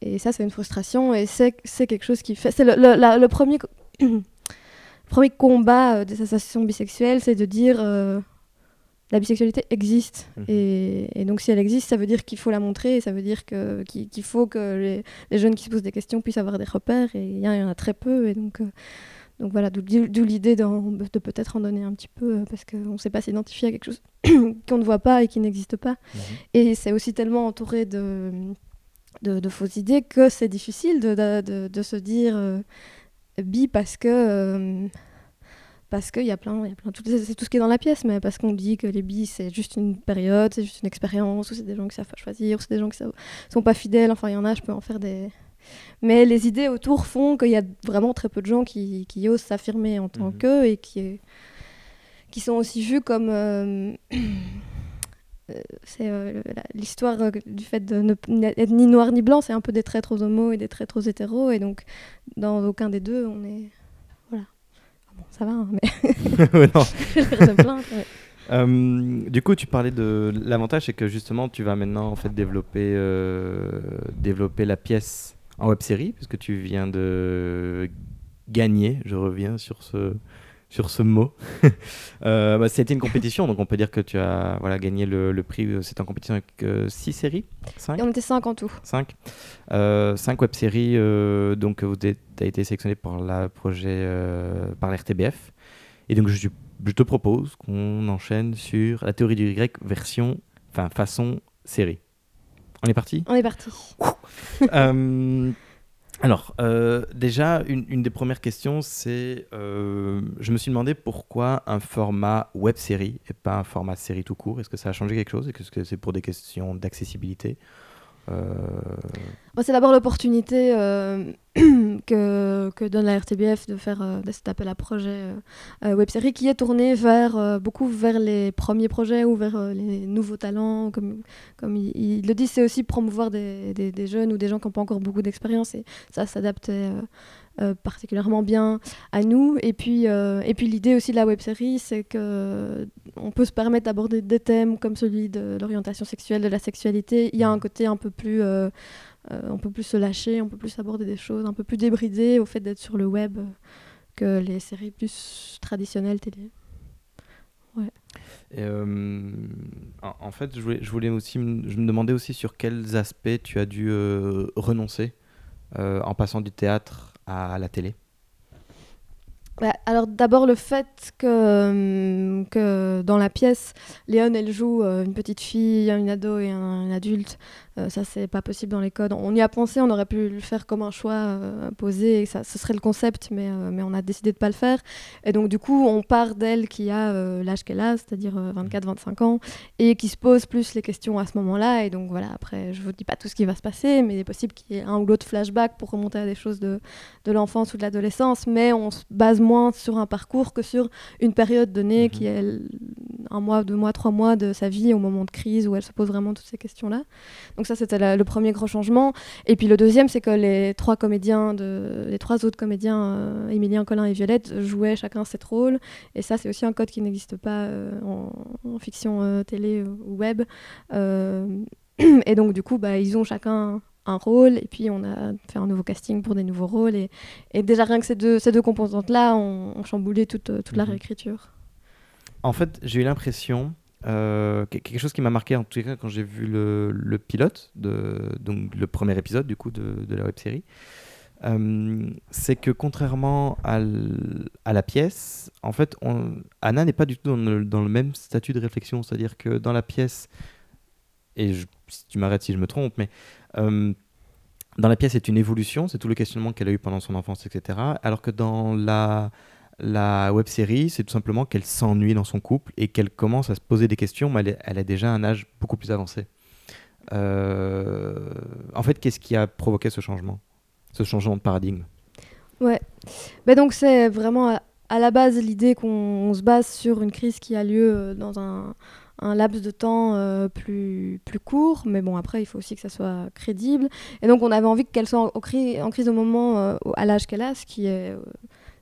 et ça c'est une frustration et c'est quelque chose qui fait. C'est le, le premier. (clears throat) premier combat euh, des associations bisexuelles, c'est de dire euh, la bisexualité existe. Mhm. Et, donc si elle existe, ça veut dire qu'il faut la montrer, et ça veut dire que, qu'il, faut que les, jeunes qui se posent des questions puissent avoir des repères, et il y, en a très peu. Et donc, euh, donc voilà, d'où, l'idée de peut-être en donner un petit peu, parce qu'on ne sait pas s'identifier à quelque chose (coughs) qu'on ne voit pas et qui n'existe pas. Mhm. Et c'est aussi tellement entouré de, de, fausses idées que c'est difficile de, de se dire bi parce que euh, parce qu'il y a plein, y a plein c'est tout ce qui est dans la pièce, mais parce qu'on dit que les bis c'est juste une période, c'est juste une expérience, ou c'est des gens qui savent pas choisir, ou c'est des gens qui sont pas fidèles, enfin il y en a, je peux en faire des... Mais les idées autour font qu'il y a vraiment très peu de gens qui, qui osent s'affirmer en tant mhm. qu'eux et qui, qui sont aussi vus comme... Euh, (clears throat) c'est l'histoire du fait de n'être ni noir ni blanc, c'est un peu des traîtres aux homos et des traîtres aux hétéros, et donc dans aucun des deux, on est. Voilà. Ah bon, ça va, hein, mais. (laughs) non. (laughs) Euh, du coup, tu parlais de l'avantage, c'est que justement, tu vas maintenant en fait développer, euh, développer la pièce en web série, puisque tu viens de gagner. Je reviens sur ce sur ce mot. (laughs) euh, bah, C'était une compétition, donc on peut dire que tu as voilà, gagné le, le prix. C'était en compétition avec 6 séries 5 On était 5 en tout. 5 5 web-séries, donc tu as été sélectionné par, la projet, par l'RTBF. Et donc je, je te propose qu'on enchaîne sur la théorie du Y version, enfin façon série. On est parti? On est parti. (laughs) euh, alors, euh, déjà, une, des premières questions, c'est euh, je me suis demandé pourquoi un format web série et pas un format série tout court. Est-ce que ça a changé quelque chose? Est-ce que c'est pour des questions d'accessibilité? C'est d'abord l'opportunité euh, (clears throat) que, que, donne la RTBF de faire euh, cet appel à projet web série qui est tourné vers beaucoup vers les premiers projets ou vers les nouveaux talents. Comme, comme il, le dit, c'est aussi promouvoir des, des, des, jeunes ou des gens qui n'ont pas encore beaucoup d'expérience et ça s'adaptait euh, particulièrement bien à nous. Et puis, euh, et puis l'idée aussi de la web série, c'est que on peut se permettre d'aborder des thèmes comme celui de l'orientation sexuelle, de la sexualité. Il y a un côté un peu plus, euh, on peut plus se lâcher, on peut plus aborder des choses un peu plus débridées au fait d'être sur le web que les séries plus traditionnelles télé. Ouais. en fait, je voulais, je voulais aussi, je me demandais aussi sur quels aspects tu as dû renoncer en passant du théâtre à la télé bah, alors d'abord le fait que, euh, que dans la pièce, Léon elle joue euh, une petite fille, une ado et un, adulte. Euh, ça c'est pas possible dans les codes. On y a pensé, on aurait pu le faire comme un choix posé, et ça, ce serait le concept, mais, mais on a décidé de pas le faire. Et donc du coup on part d'elle qui a l'âge qu'elle a, c'est-à-dire 24-25 ans, et qui se pose plus les questions à ce moment-là. Et donc voilà, après je vous dis pas tout ce qui va se passer, mais il est possible qu'il y ait un ou l'autre flashback pour remonter à des choses de, de l'enfance ou de l'adolescence, mais on se base moins sur un parcours que sur une période donnée qui mhm. est un mois, deux mois, trois mois de sa vie au moment de crise où elle se pose vraiment toutes ces questions-là. Donc ça, c'était le premier gros changement. Et puis le deuxième, c'est que les trois comédiens, de, les trois autres comédiens, euh, Emilien, Colin et Violette, jouaient chacun cette rôle. Et ça, c'est aussi un code qui n'existe pas euh, en, fiction euh, télé ou web. (clears throat) et donc, du coup, bah, ils ont chacun un rôle et puis on a fait un nouveau casting pour des nouveaux rôles et, et déjà rien que ces deux, ces deux composantes-là ont, chamboulé toute, toute la mhm. réécriture. En fait, j'ai eu l'impression, euh, quelque chose qui m'a marqué en tout cas quand j'ai vu le, le, pilote, de, donc le premier épisode du coup de, de la web série, euh, c'est que contrairement à, à, la pièce, en fait, on, Anna n'est pas du tout dans le, dans le même statut de réflexion, c'est-à-dire que dans la pièce, et je, si tu m'arrêtes si je me trompe, mais euh, dans la pièce, c'est une évolution, c'est tout le questionnement qu'elle a eu pendant son enfance, etc. Alors que dans la, la web série, c'est tout simplement qu'elle s'ennuie dans son couple et qu'elle commence à se poser des questions, mais elle, a déjà un âge beaucoup plus avancé. Euh, en fait, qu'est-ce qui a provoqué ce changement, ce changement de paradigme? Ouais, ben donc c'est vraiment à la base l'idée qu'on se base sur une crise qui a lieu euh, dans un, un laps de temps euh, plus, plus court, mais bon, après, il faut aussi que ça soit crédible. Et donc, on avait envie qu'elle soit en, crise au moment, euh, à l'âge qu'elle a, ce qui est, euh,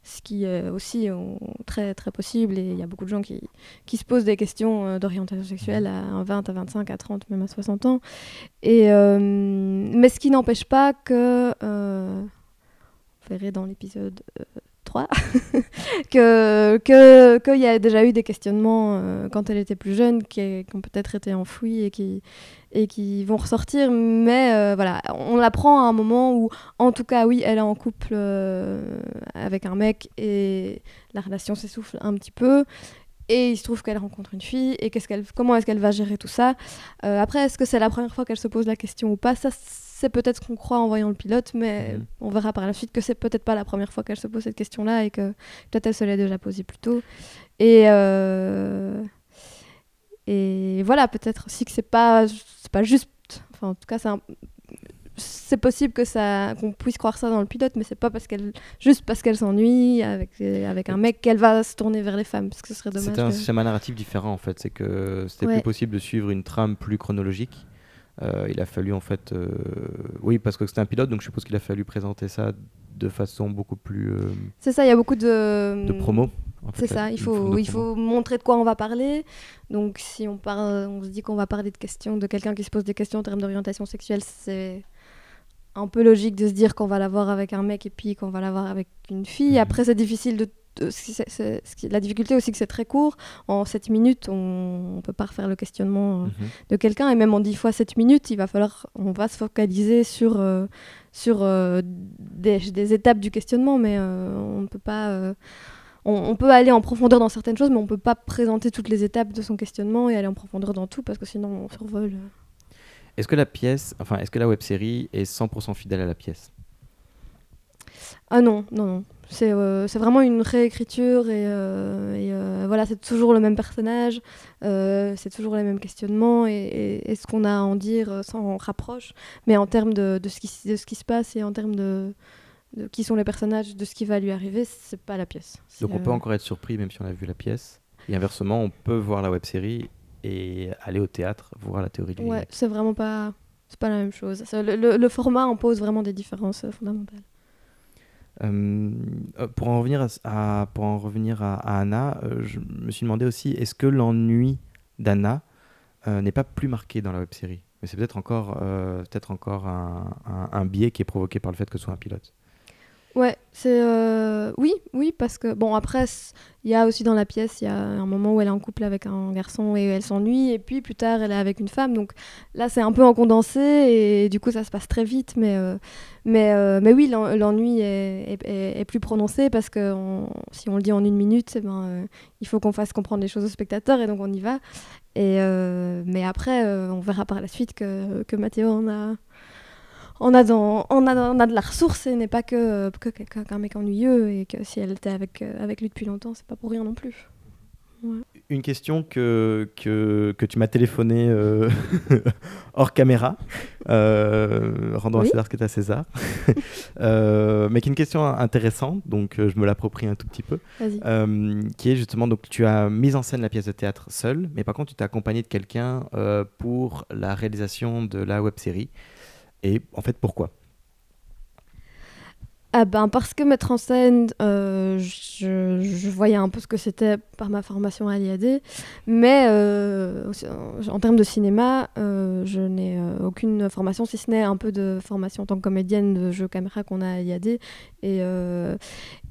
ce qui aussi très, très possible. Et il y a beaucoup de gens qui, qui se posent des questions d'orientation sexuelle à 20, à 25, à 30, même à 60 ans. Et, mais ce qui n'empêche pas que, on verrait dans l'épisode 3, (laughs) que qu'il y a déjà eu des questionnements euh, quand elle était plus jeune qui, ont peut-être été enfouis et qui, et qui vont ressortir. Mais euh, voilà, on l'apprend à un moment où, en tout cas, oui, elle est en couple euh, avec un mec et la relation s'essouffle un petit peu. Et il se trouve qu'elle rencontre une fille et qu'est-ce qu'elle, comment est-ce qu'elle va gérer tout ça? après, est-ce que c'est la première fois qu'elle se pose la question ou pas? Ça, c'est peut-être ce qu'on croit en voyant le pilote, mais mhm. on verra par la suite que c'est peut-être pas la première fois qu'elle se pose cette question-là et que peut-être elle se l'est déjà posée plus tôt. Et, euh, et voilà, peut-être aussi que c'est pas, c'est pas juste. Enfin, en tout cas, c'est c'est possible que ça qu'on puisse croire ça dans le pilote mais c'est pas parce qu'elle juste parce qu'elle s'ennuie avec avec un mec qu'elle va se tourner vers les femmes parce que ce serait dommage c'était un schéma narratif différent en fait c'est que c'était plus possible de suivre une trame plus chronologique euh, il a fallu en fait, euh, oui, parce que c'était un pilote, donc je suppose qu'il a fallu présenter ça de façon beaucoup plus. Euh, c'est ça, il y a beaucoup de. De promo. C'est ça, il faut, il faut montrer de quoi on va parler. Donc si on, parle, on se dit qu'on va parler de questions, de quelqu'un qui se pose des questions en termes d'orientation sexuelle, c'est un peu logique de se dire qu'on va l'avoir avec un mec et puis qu'on va l'avoir avec une fille. Mhm. Après, c'est difficile de la difficulté aussi que c'est très court. En 7 minutes, on ne peut pas refaire le questionnement mhm. de quelqu'un. Et même en 10 fois 7 minutes, il va falloir, on va se focaliser sur, sur des, des, étapes du questionnement, mais on ne peut pas on, peut aller en profondeur dans certaines choses, mais on peut pas présenter toutes les étapes de son questionnement et aller en profondeur dans tout parce que sinon on survole. Est-ce que la pièce, enfin, est-ce que la web série est 100% fidèle à la pièce? Ah non, non, non. C'est euh, vraiment une réécriture et, euh, euh, voilà, c'est toujours le même personnage, c'est toujours les mêmes questionnements et, ce qu'on a à en dire s'en rapproche, mais en termes de, ce qui, de ce qui se passe et en termes de, de qui sont les personnages, de ce qui va lui arriver, c'est pas la pièce. Donc on peut encore être surpris même si on a vu la pièce. Et inversement, on peut voir la web série et aller au théâtre voir la théorie du Ouais, c'est vraiment pas, c'est pas la même chose. Le, le, format impose vraiment des différences fondamentales. Euh, euh, pour en revenir à, Anna, je me suis demandé aussi est-ce que l'ennui d'Anna n'est pas plus marqué dans la web série? Mais c'est peut-être encore, peut-être encore un, biais qui est provoqué par le fait que ce soit un pilote. Ouais, c'est euh, oui, oui, parce que bon après il y a aussi dans la pièce il y a un moment où elle est en couple avec un garçon et elle s'ennuie et puis plus tard elle est avec une femme donc là c'est un peu en condensé et du coup ça se passe très vite mais euh, mais euh, mais oui l'ennui est, plus prononcé parce que si on le dit en une minute eh ben il faut qu'on fasse comprendre les choses aux spectateurs et donc on y va. Et mais après on verra par la suite que que Mathéo en a on a, on, a, on a de la ressource et n'est pas que, que, qu'un mec ennuyeux et que si elle était avec, euh, avec lui depuis longtemps, c'est pas pour rien non plus. Une question que, que, que tu m'as téléphoné euh, (laughs) hors caméra, euh, rendant à César ce que à César, euh, mais qui est une question intéressante, donc je me l'approprie un tout petit peu, qui est justement, donc tu as mis en scène la pièce de théâtre seule, mais par contre tu t'es accompagné de quelqu'un pour la réalisation de la web série. Et en fait, pourquoi? Ah ben parce que mettre en scène, euh, je, voyais un peu ce que c'était par ma formation à l'IAD, mais euh, en, termes de cinéma, euh, je n'ai aucune formation, si ce n'est un peu de formation en tant que comédienne de jeu caméra qu'on a à l'IAD, et,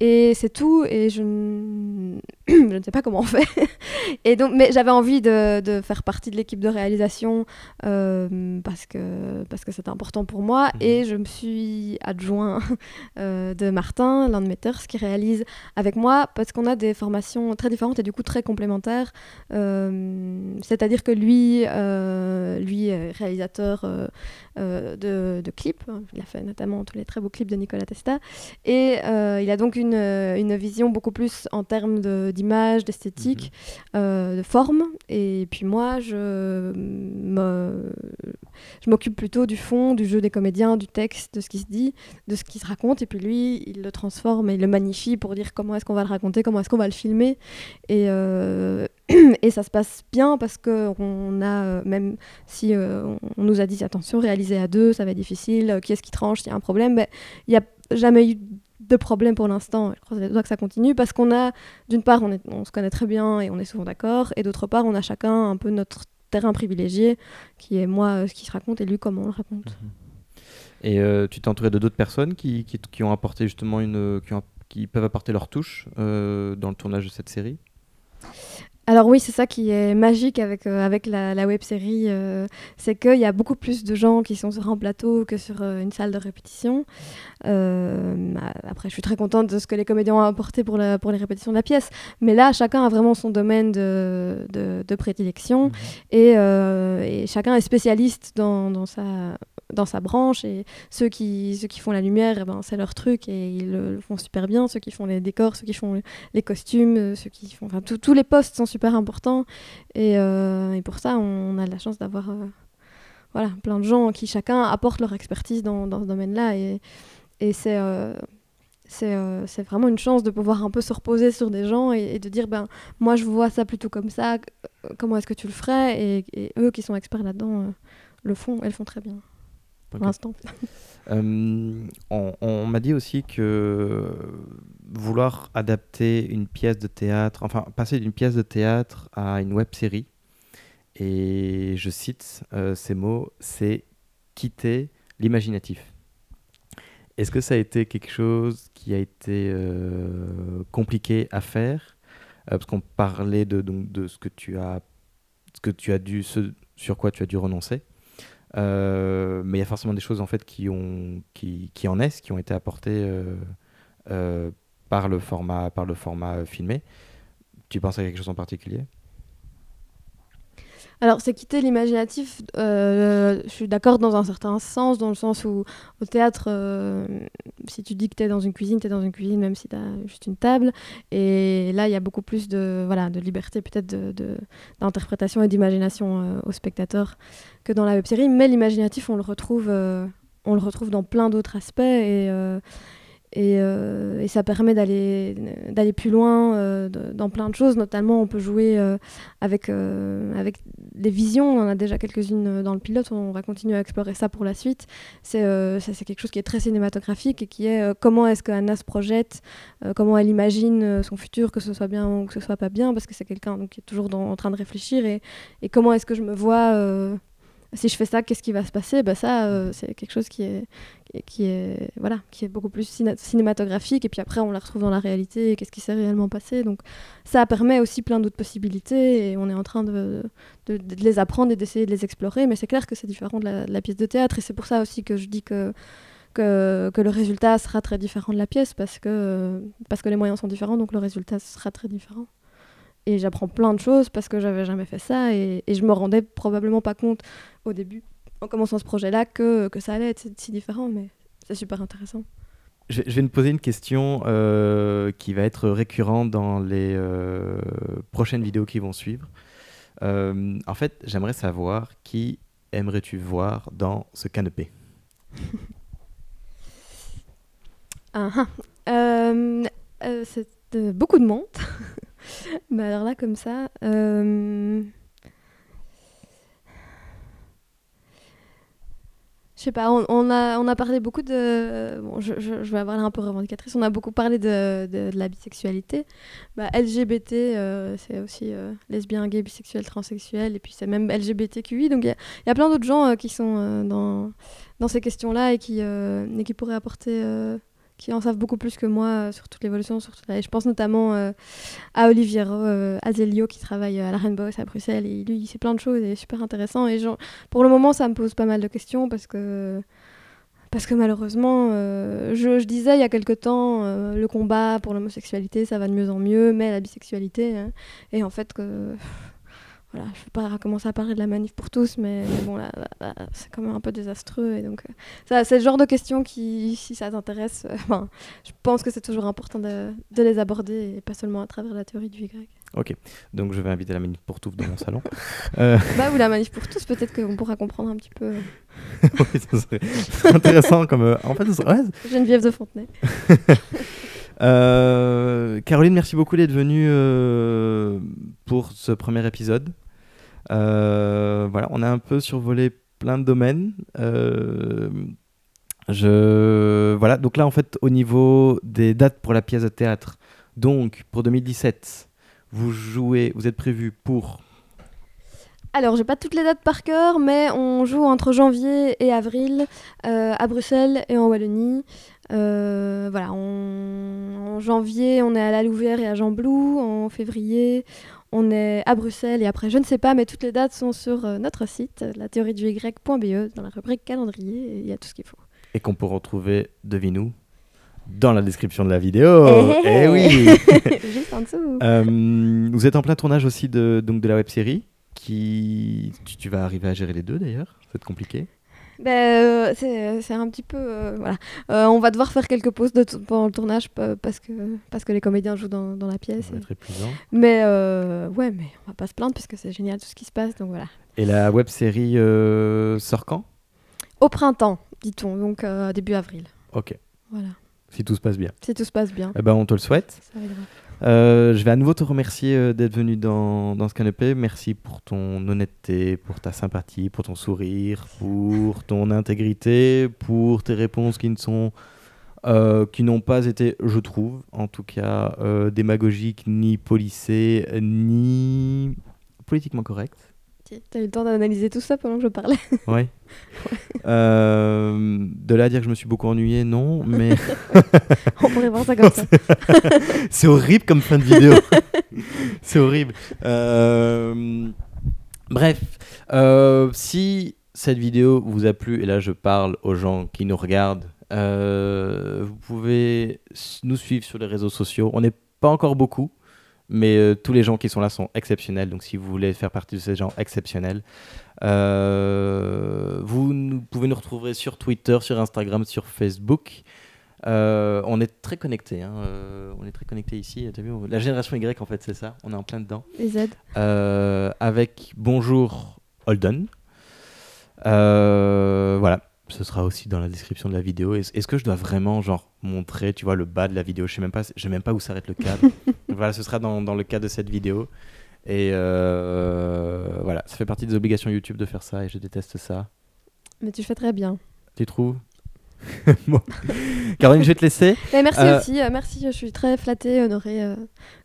et c'est tout, et je, (clears throat) je ne sais pas comment on fait. (laughs) et donc, mais j'avais envie de, de, faire partie de l'équipe de réalisation parce que parce que c'était important pour moi, mmh et je me suis adjoint (laughs) euh, de Martin, l'un de mes qui réalise avec moi parce qu'on a des formations très différentes et du coup très complémentaires. Euh, c'est-à-dire que lui, euh, lui est réalisateur de, clips. Il a fait notamment tous les très beaux clips de Nicolas Testa. Et il a donc une, une, vision beaucoup plus en termes d'image, d'esthétique, mhm. de forme. Et puis moi, je m'occupe plutôt du fond, du jeu des comédiens, du texte, de ce qui se dit, de ce qui se raconte. Et puis lui, il le transforme et il le magnifie pour dire comment est-ce qu'on va le raconter, comment est-ce qu'on va le filmer. Et, euh, et ça se passe bien parce qu'on a, euh, même si euh, on nous a dit attention, réaliser à deux, ça va être difficile, qui est-ce qui tranche, s'il y a un problème, ben, il n'y a jamais eu de problème pour l'instant. Je crois que ça continue parce qu'on a, d'une part, on, on, se connaît très bien et on est souvent d'accord, et d'autre part, on a chacun un peu notre terrain privilégié, qui est moi ce qui se raconte et lui comment on le raconte. Mhm. Et euh, tu t'es entouré de d'autres personnes qui, qui, ont apporté justement une, qui, peuvent apporter leur touche euh, dans le tournage de cette série? Alors oui, c'est ça qui est magique avec, euh, avec la, la web série, c'est qu'il y a beaucoup plus de gens qui sont sur un plateau que sur une salle de répétition. après, je suis très contente de ce que les comédiens ont apporté pour, la, pour les répétitions de la pièce, mais là, chacun a vraiment son domaine de, de, prédilection mmh. et, et, chacun est spécialiste dans, dans, sa, dans sa branche et ceux qui, ceux qui font la lumière, eh ben, c'est leur truc et ils le, font super bien. Ceux qui font les décors, ceux qui font les costumes, euh, ceux qui font... Tous les postes sont super importants. Et, euh, et, pour ça, on a la chance d'avoir euh, voilà, plein de gens qui chacun apportent leur expertise dans, dans ce domaine-là. Et, et c'est... c'est vraiment une chance de pouvoir un peu se reposer sur des gens et, de dire ben moi je vois ça plutôt comme ça comment est-ce que tu le ferais? Et, et eux qui sont experts là-dedans le font elles font très bien pour l'instant. Euh, on, m'a dit aussi que vouloir adapter une pièce de théâtre, enfin passer d'une pièce de théâtre à une web série, et je cite euh, ces mots, c'est quitter l'imaginatif. Est-ce que ça a été quelque chose qui a été euh, compliqué à faire? Parce qu'on parlait de, donc, de ce que tu as, ce que tu as dû, ce sur quoi tu as dû renoncer. Mais il y a forcément des choses en fait qui ont, qui, qui en naissent, qui ont été apportées par le format, par le format filmé. Tu penses à quelque chose en particulier? Alors, c'est quitter l'imaginatif, euh, je suis d'accord dans un certain sens, dans le sens où au théâtre, euh, si tu dis que tu es dans une cuisine, tu es dans une cuisine même si tu as juste une table. Et là, il y a beaucoup plus de, voilà, de liberté peut-être d'interprétation et d'imagination euh, au spectateur que dans la web-série. Mais l'imaginatif, on, le retrouve on le retrouve dans plein d'autres aspects. Euh, et, ça permet d'aller d'aller plus loin euh, dans plein de choses. Notamment, on peut jouer euh, avec, avec des visions. On en a déjà quelques-unes dans le pilote. On va continuer à explorer ça pour la suite. C'est c'est quelque chose qui est très cinématographique et qui est comment est-ce qu'Anna se projette, comment elle imagine son futur, que ce soit bien ou que ce soit pas bien, parce que c'est quelqu'un qui est toujours en train de réfléchir. Et, et comment est-ce que je me vois si je fais ça, qu'est-ce qui va se passer? Bah Ça, euh, c'est quelque chose qui est, qui, est, voilà, qui est beaucoup plus cinématographique. Et puis après, on la retrouve dans la réalité, qu'est-ce qui s'est réellement passé. Donc ça permet aussi plein d'autres possibilités. Et on est en train de, de, les apprendre et d'essayer de les explorer. Mais c'est clair que c'est différent de la, pièce de théâtre. Et c'est pour ça aussi que je dis que, que, que, le résultat sera très différent de la pièce, parce que, parce que les moyens sont différents, donc le résultat sera très différent et j'apprends plein de choses parce que j'avais jamais fait ça et, et, je me rendais probablement pas compte au début en commençant ce projet-là que, que ça allait être si différent mais c'est super intéressant. Je, vais me poser une question euh, qui va être récurrente dans les euh, prochaines vidéos qui vont suivre. Euh, en fait, j'aimerais savoir qui aimerais-tu voir dans ce canapé (laughs) ah, ah. C'est beaucoup de monde. (laughs) (laughs) bah alors là, comme ça. Euh... Je sais pas, on, a, on a parlé beaucoup de. Bon, je, je, vais avoir l'air un peu revendicatrice. On a beaucoup parlé de, de, la bisexualité. Bah, LGBT, euh, c'est aussi euh, lesbien, gay, bisexuel, transsexuel, et puis c'est même LGBTQI. Donc il y, a plein d'autres gens euh, qui sont dans, dans ces questions-là et, et qui pourraient apporter qui en savent beaucoup plus que moi euh, sur toute l'évolution. Sur Je pense notamment euh, à Olivier euh, Azelio qui travaille à la Rainbow à Bruxelles et lui il sait plein de choses et est super intéressant. Et pour le moment ça me pose pas mal de questions parce que parce que malheureusement, je, je, disais il y a quelque temps, le combat pour l'homosexualité, ça va de mieux en mieux, mais la bisexualité, hein, et en fait, que voilà, je ne vais pas commencer à parler de la manif pour tous, mais, bon, là, c'est quand même un peu désastreux. Et donc, euh, c'est le genre de questions qui, si ça t'intéresse, euh, je pense que c'est toujours important de, de, les aborder et pas seulement à travers la théorie du Y. Ok, donc je vais inviter la manif pour tous dans mon salon. (laughs) euh... Bah, ou la manif pour tous, peut-être qu'on pourra comprendre un petit peu. (laughs) oui, ça serait intéressant comme. Euh, en fait, ça serait... Geneviève de Fontenay. (laughs) Euh, Caroline, merci beaucoup d'être venue euh, pour ce premier épisode. Euh, voilà, on a un peu survolé plein de domaines. je voilà, donc là en fait au niveau des dates pour la pièce de théâtre, donc pour 2017, vous jouez, vous êtes prévu pour? Alors, j'ai pas toutes les dates par cœur, mais on joue entre janvier et avril à Bruxelles et en Wallonie. Euh, voilà, en janvier, on est à la Louvière et à Jean-Blou. En février, on est à Bruxelles et après, je ne sais pas, mais toutes les dates sont sur euh, notre site, la théorie du Y.be, dans la rubrique calendrier, il y a tout ce qu'il faut. Et qu'on peut retrouver, devine-nous, dans la description de la vidéo. Eh, eh oui (laughs) Juste en dessous. Euh, vous êtes en plein tournage aussi de, donc de la web série. Qui... Tu, tu vas arriver à gérer les deux d'ailleurs Ça va être compliqué ben, euh, c'est un petit peu. Euh, voilà. Euh, on va devoir faire quelques pauses de pendant le tournage parce que, parce que les comédiens jouent dans, dans la pièce. Et... Mais ouais, mais on va pas se plaindre puisque c'est génial tout ce qui se passe. Donc voilà. Et la web série sort quand? Au printemps, dit-on, donc début avril. Ok. Voilà. Si tout se passe bien. Si tout se passe bien. Eh ben, on te le souhaite. Ça va euh, je vais à nouveau te remercier euh, d'être venu dans, dans ce canapé. Merci pour ton honnêteté, pour ta sympathie, pour ton sourire, pour ton intégrité, pour tes réponses qui ne sont euh, qui n'ont pas été, je trouve, en tout cas, démagogiques, ni polissées, ni politiquement correctes. Parti. T'as eu le temps d'analyser tout ça pendant que je parlais. (laughs) Ouais. Euh, de là à dire que je me suis beaucoup ennuyé, non, mais (laughs) On pourrait voir ça comme ça. (laughs) c'est horrible comme fin de vidéo. c'est horrible. Euh, Bref, euh, si cette vidéo vous a plu, et là je parle aux gens qui nous regardent, euh, vous pouvez nous suivre sur les réseaux sociaux. On n'est pas encore beaucoup, mais euh, tous les gens qui sont là sont exceptionnels. Donc si vous voulez faire partie de ces gens exceptionnels, euh, vous nous- pouvez nous retrouver sur Twitter, sur Instagram, sur Facebook. Euh, on est très connectés. hein, euh, on est très connectés ici. T'as vu, on- la génération Y, en fait, c'est ça. On est en plein dedans. Les. Euh, avec Bonjour Holden. Voilà, ce sera aussi dans la description de la vidéo. Est- Est-ce que je dois vraiment genre montrer, tu vois, le bas de la vidéo? Je sais même pas, je sais même pas où s'arrête le cadre. (laughs) voilà, ce sera dans, dans le cadre de cette vidéo. Et euh, voilà, ça fait partie des obligations YouTube de faire ça et je déteste ça. Mais tu fais très bien. Tu trouves? (laughs) Bon. Caroline, je vais te laisser. Mais merci Euh, aussi, euh, merci, je suis très flattée, honorée euh,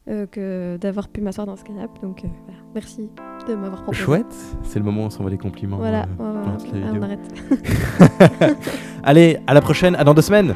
euh, que d'avoir pu m'asseoir dans ce canapé. Donc voilà, merci de m'avoir proposé. Chouette, c'est le moment où on s'envoie des compliments. Voilà, ouais, on arrête. (laughs) (laughs) Allez, à la prochaine, à dans deux semaines.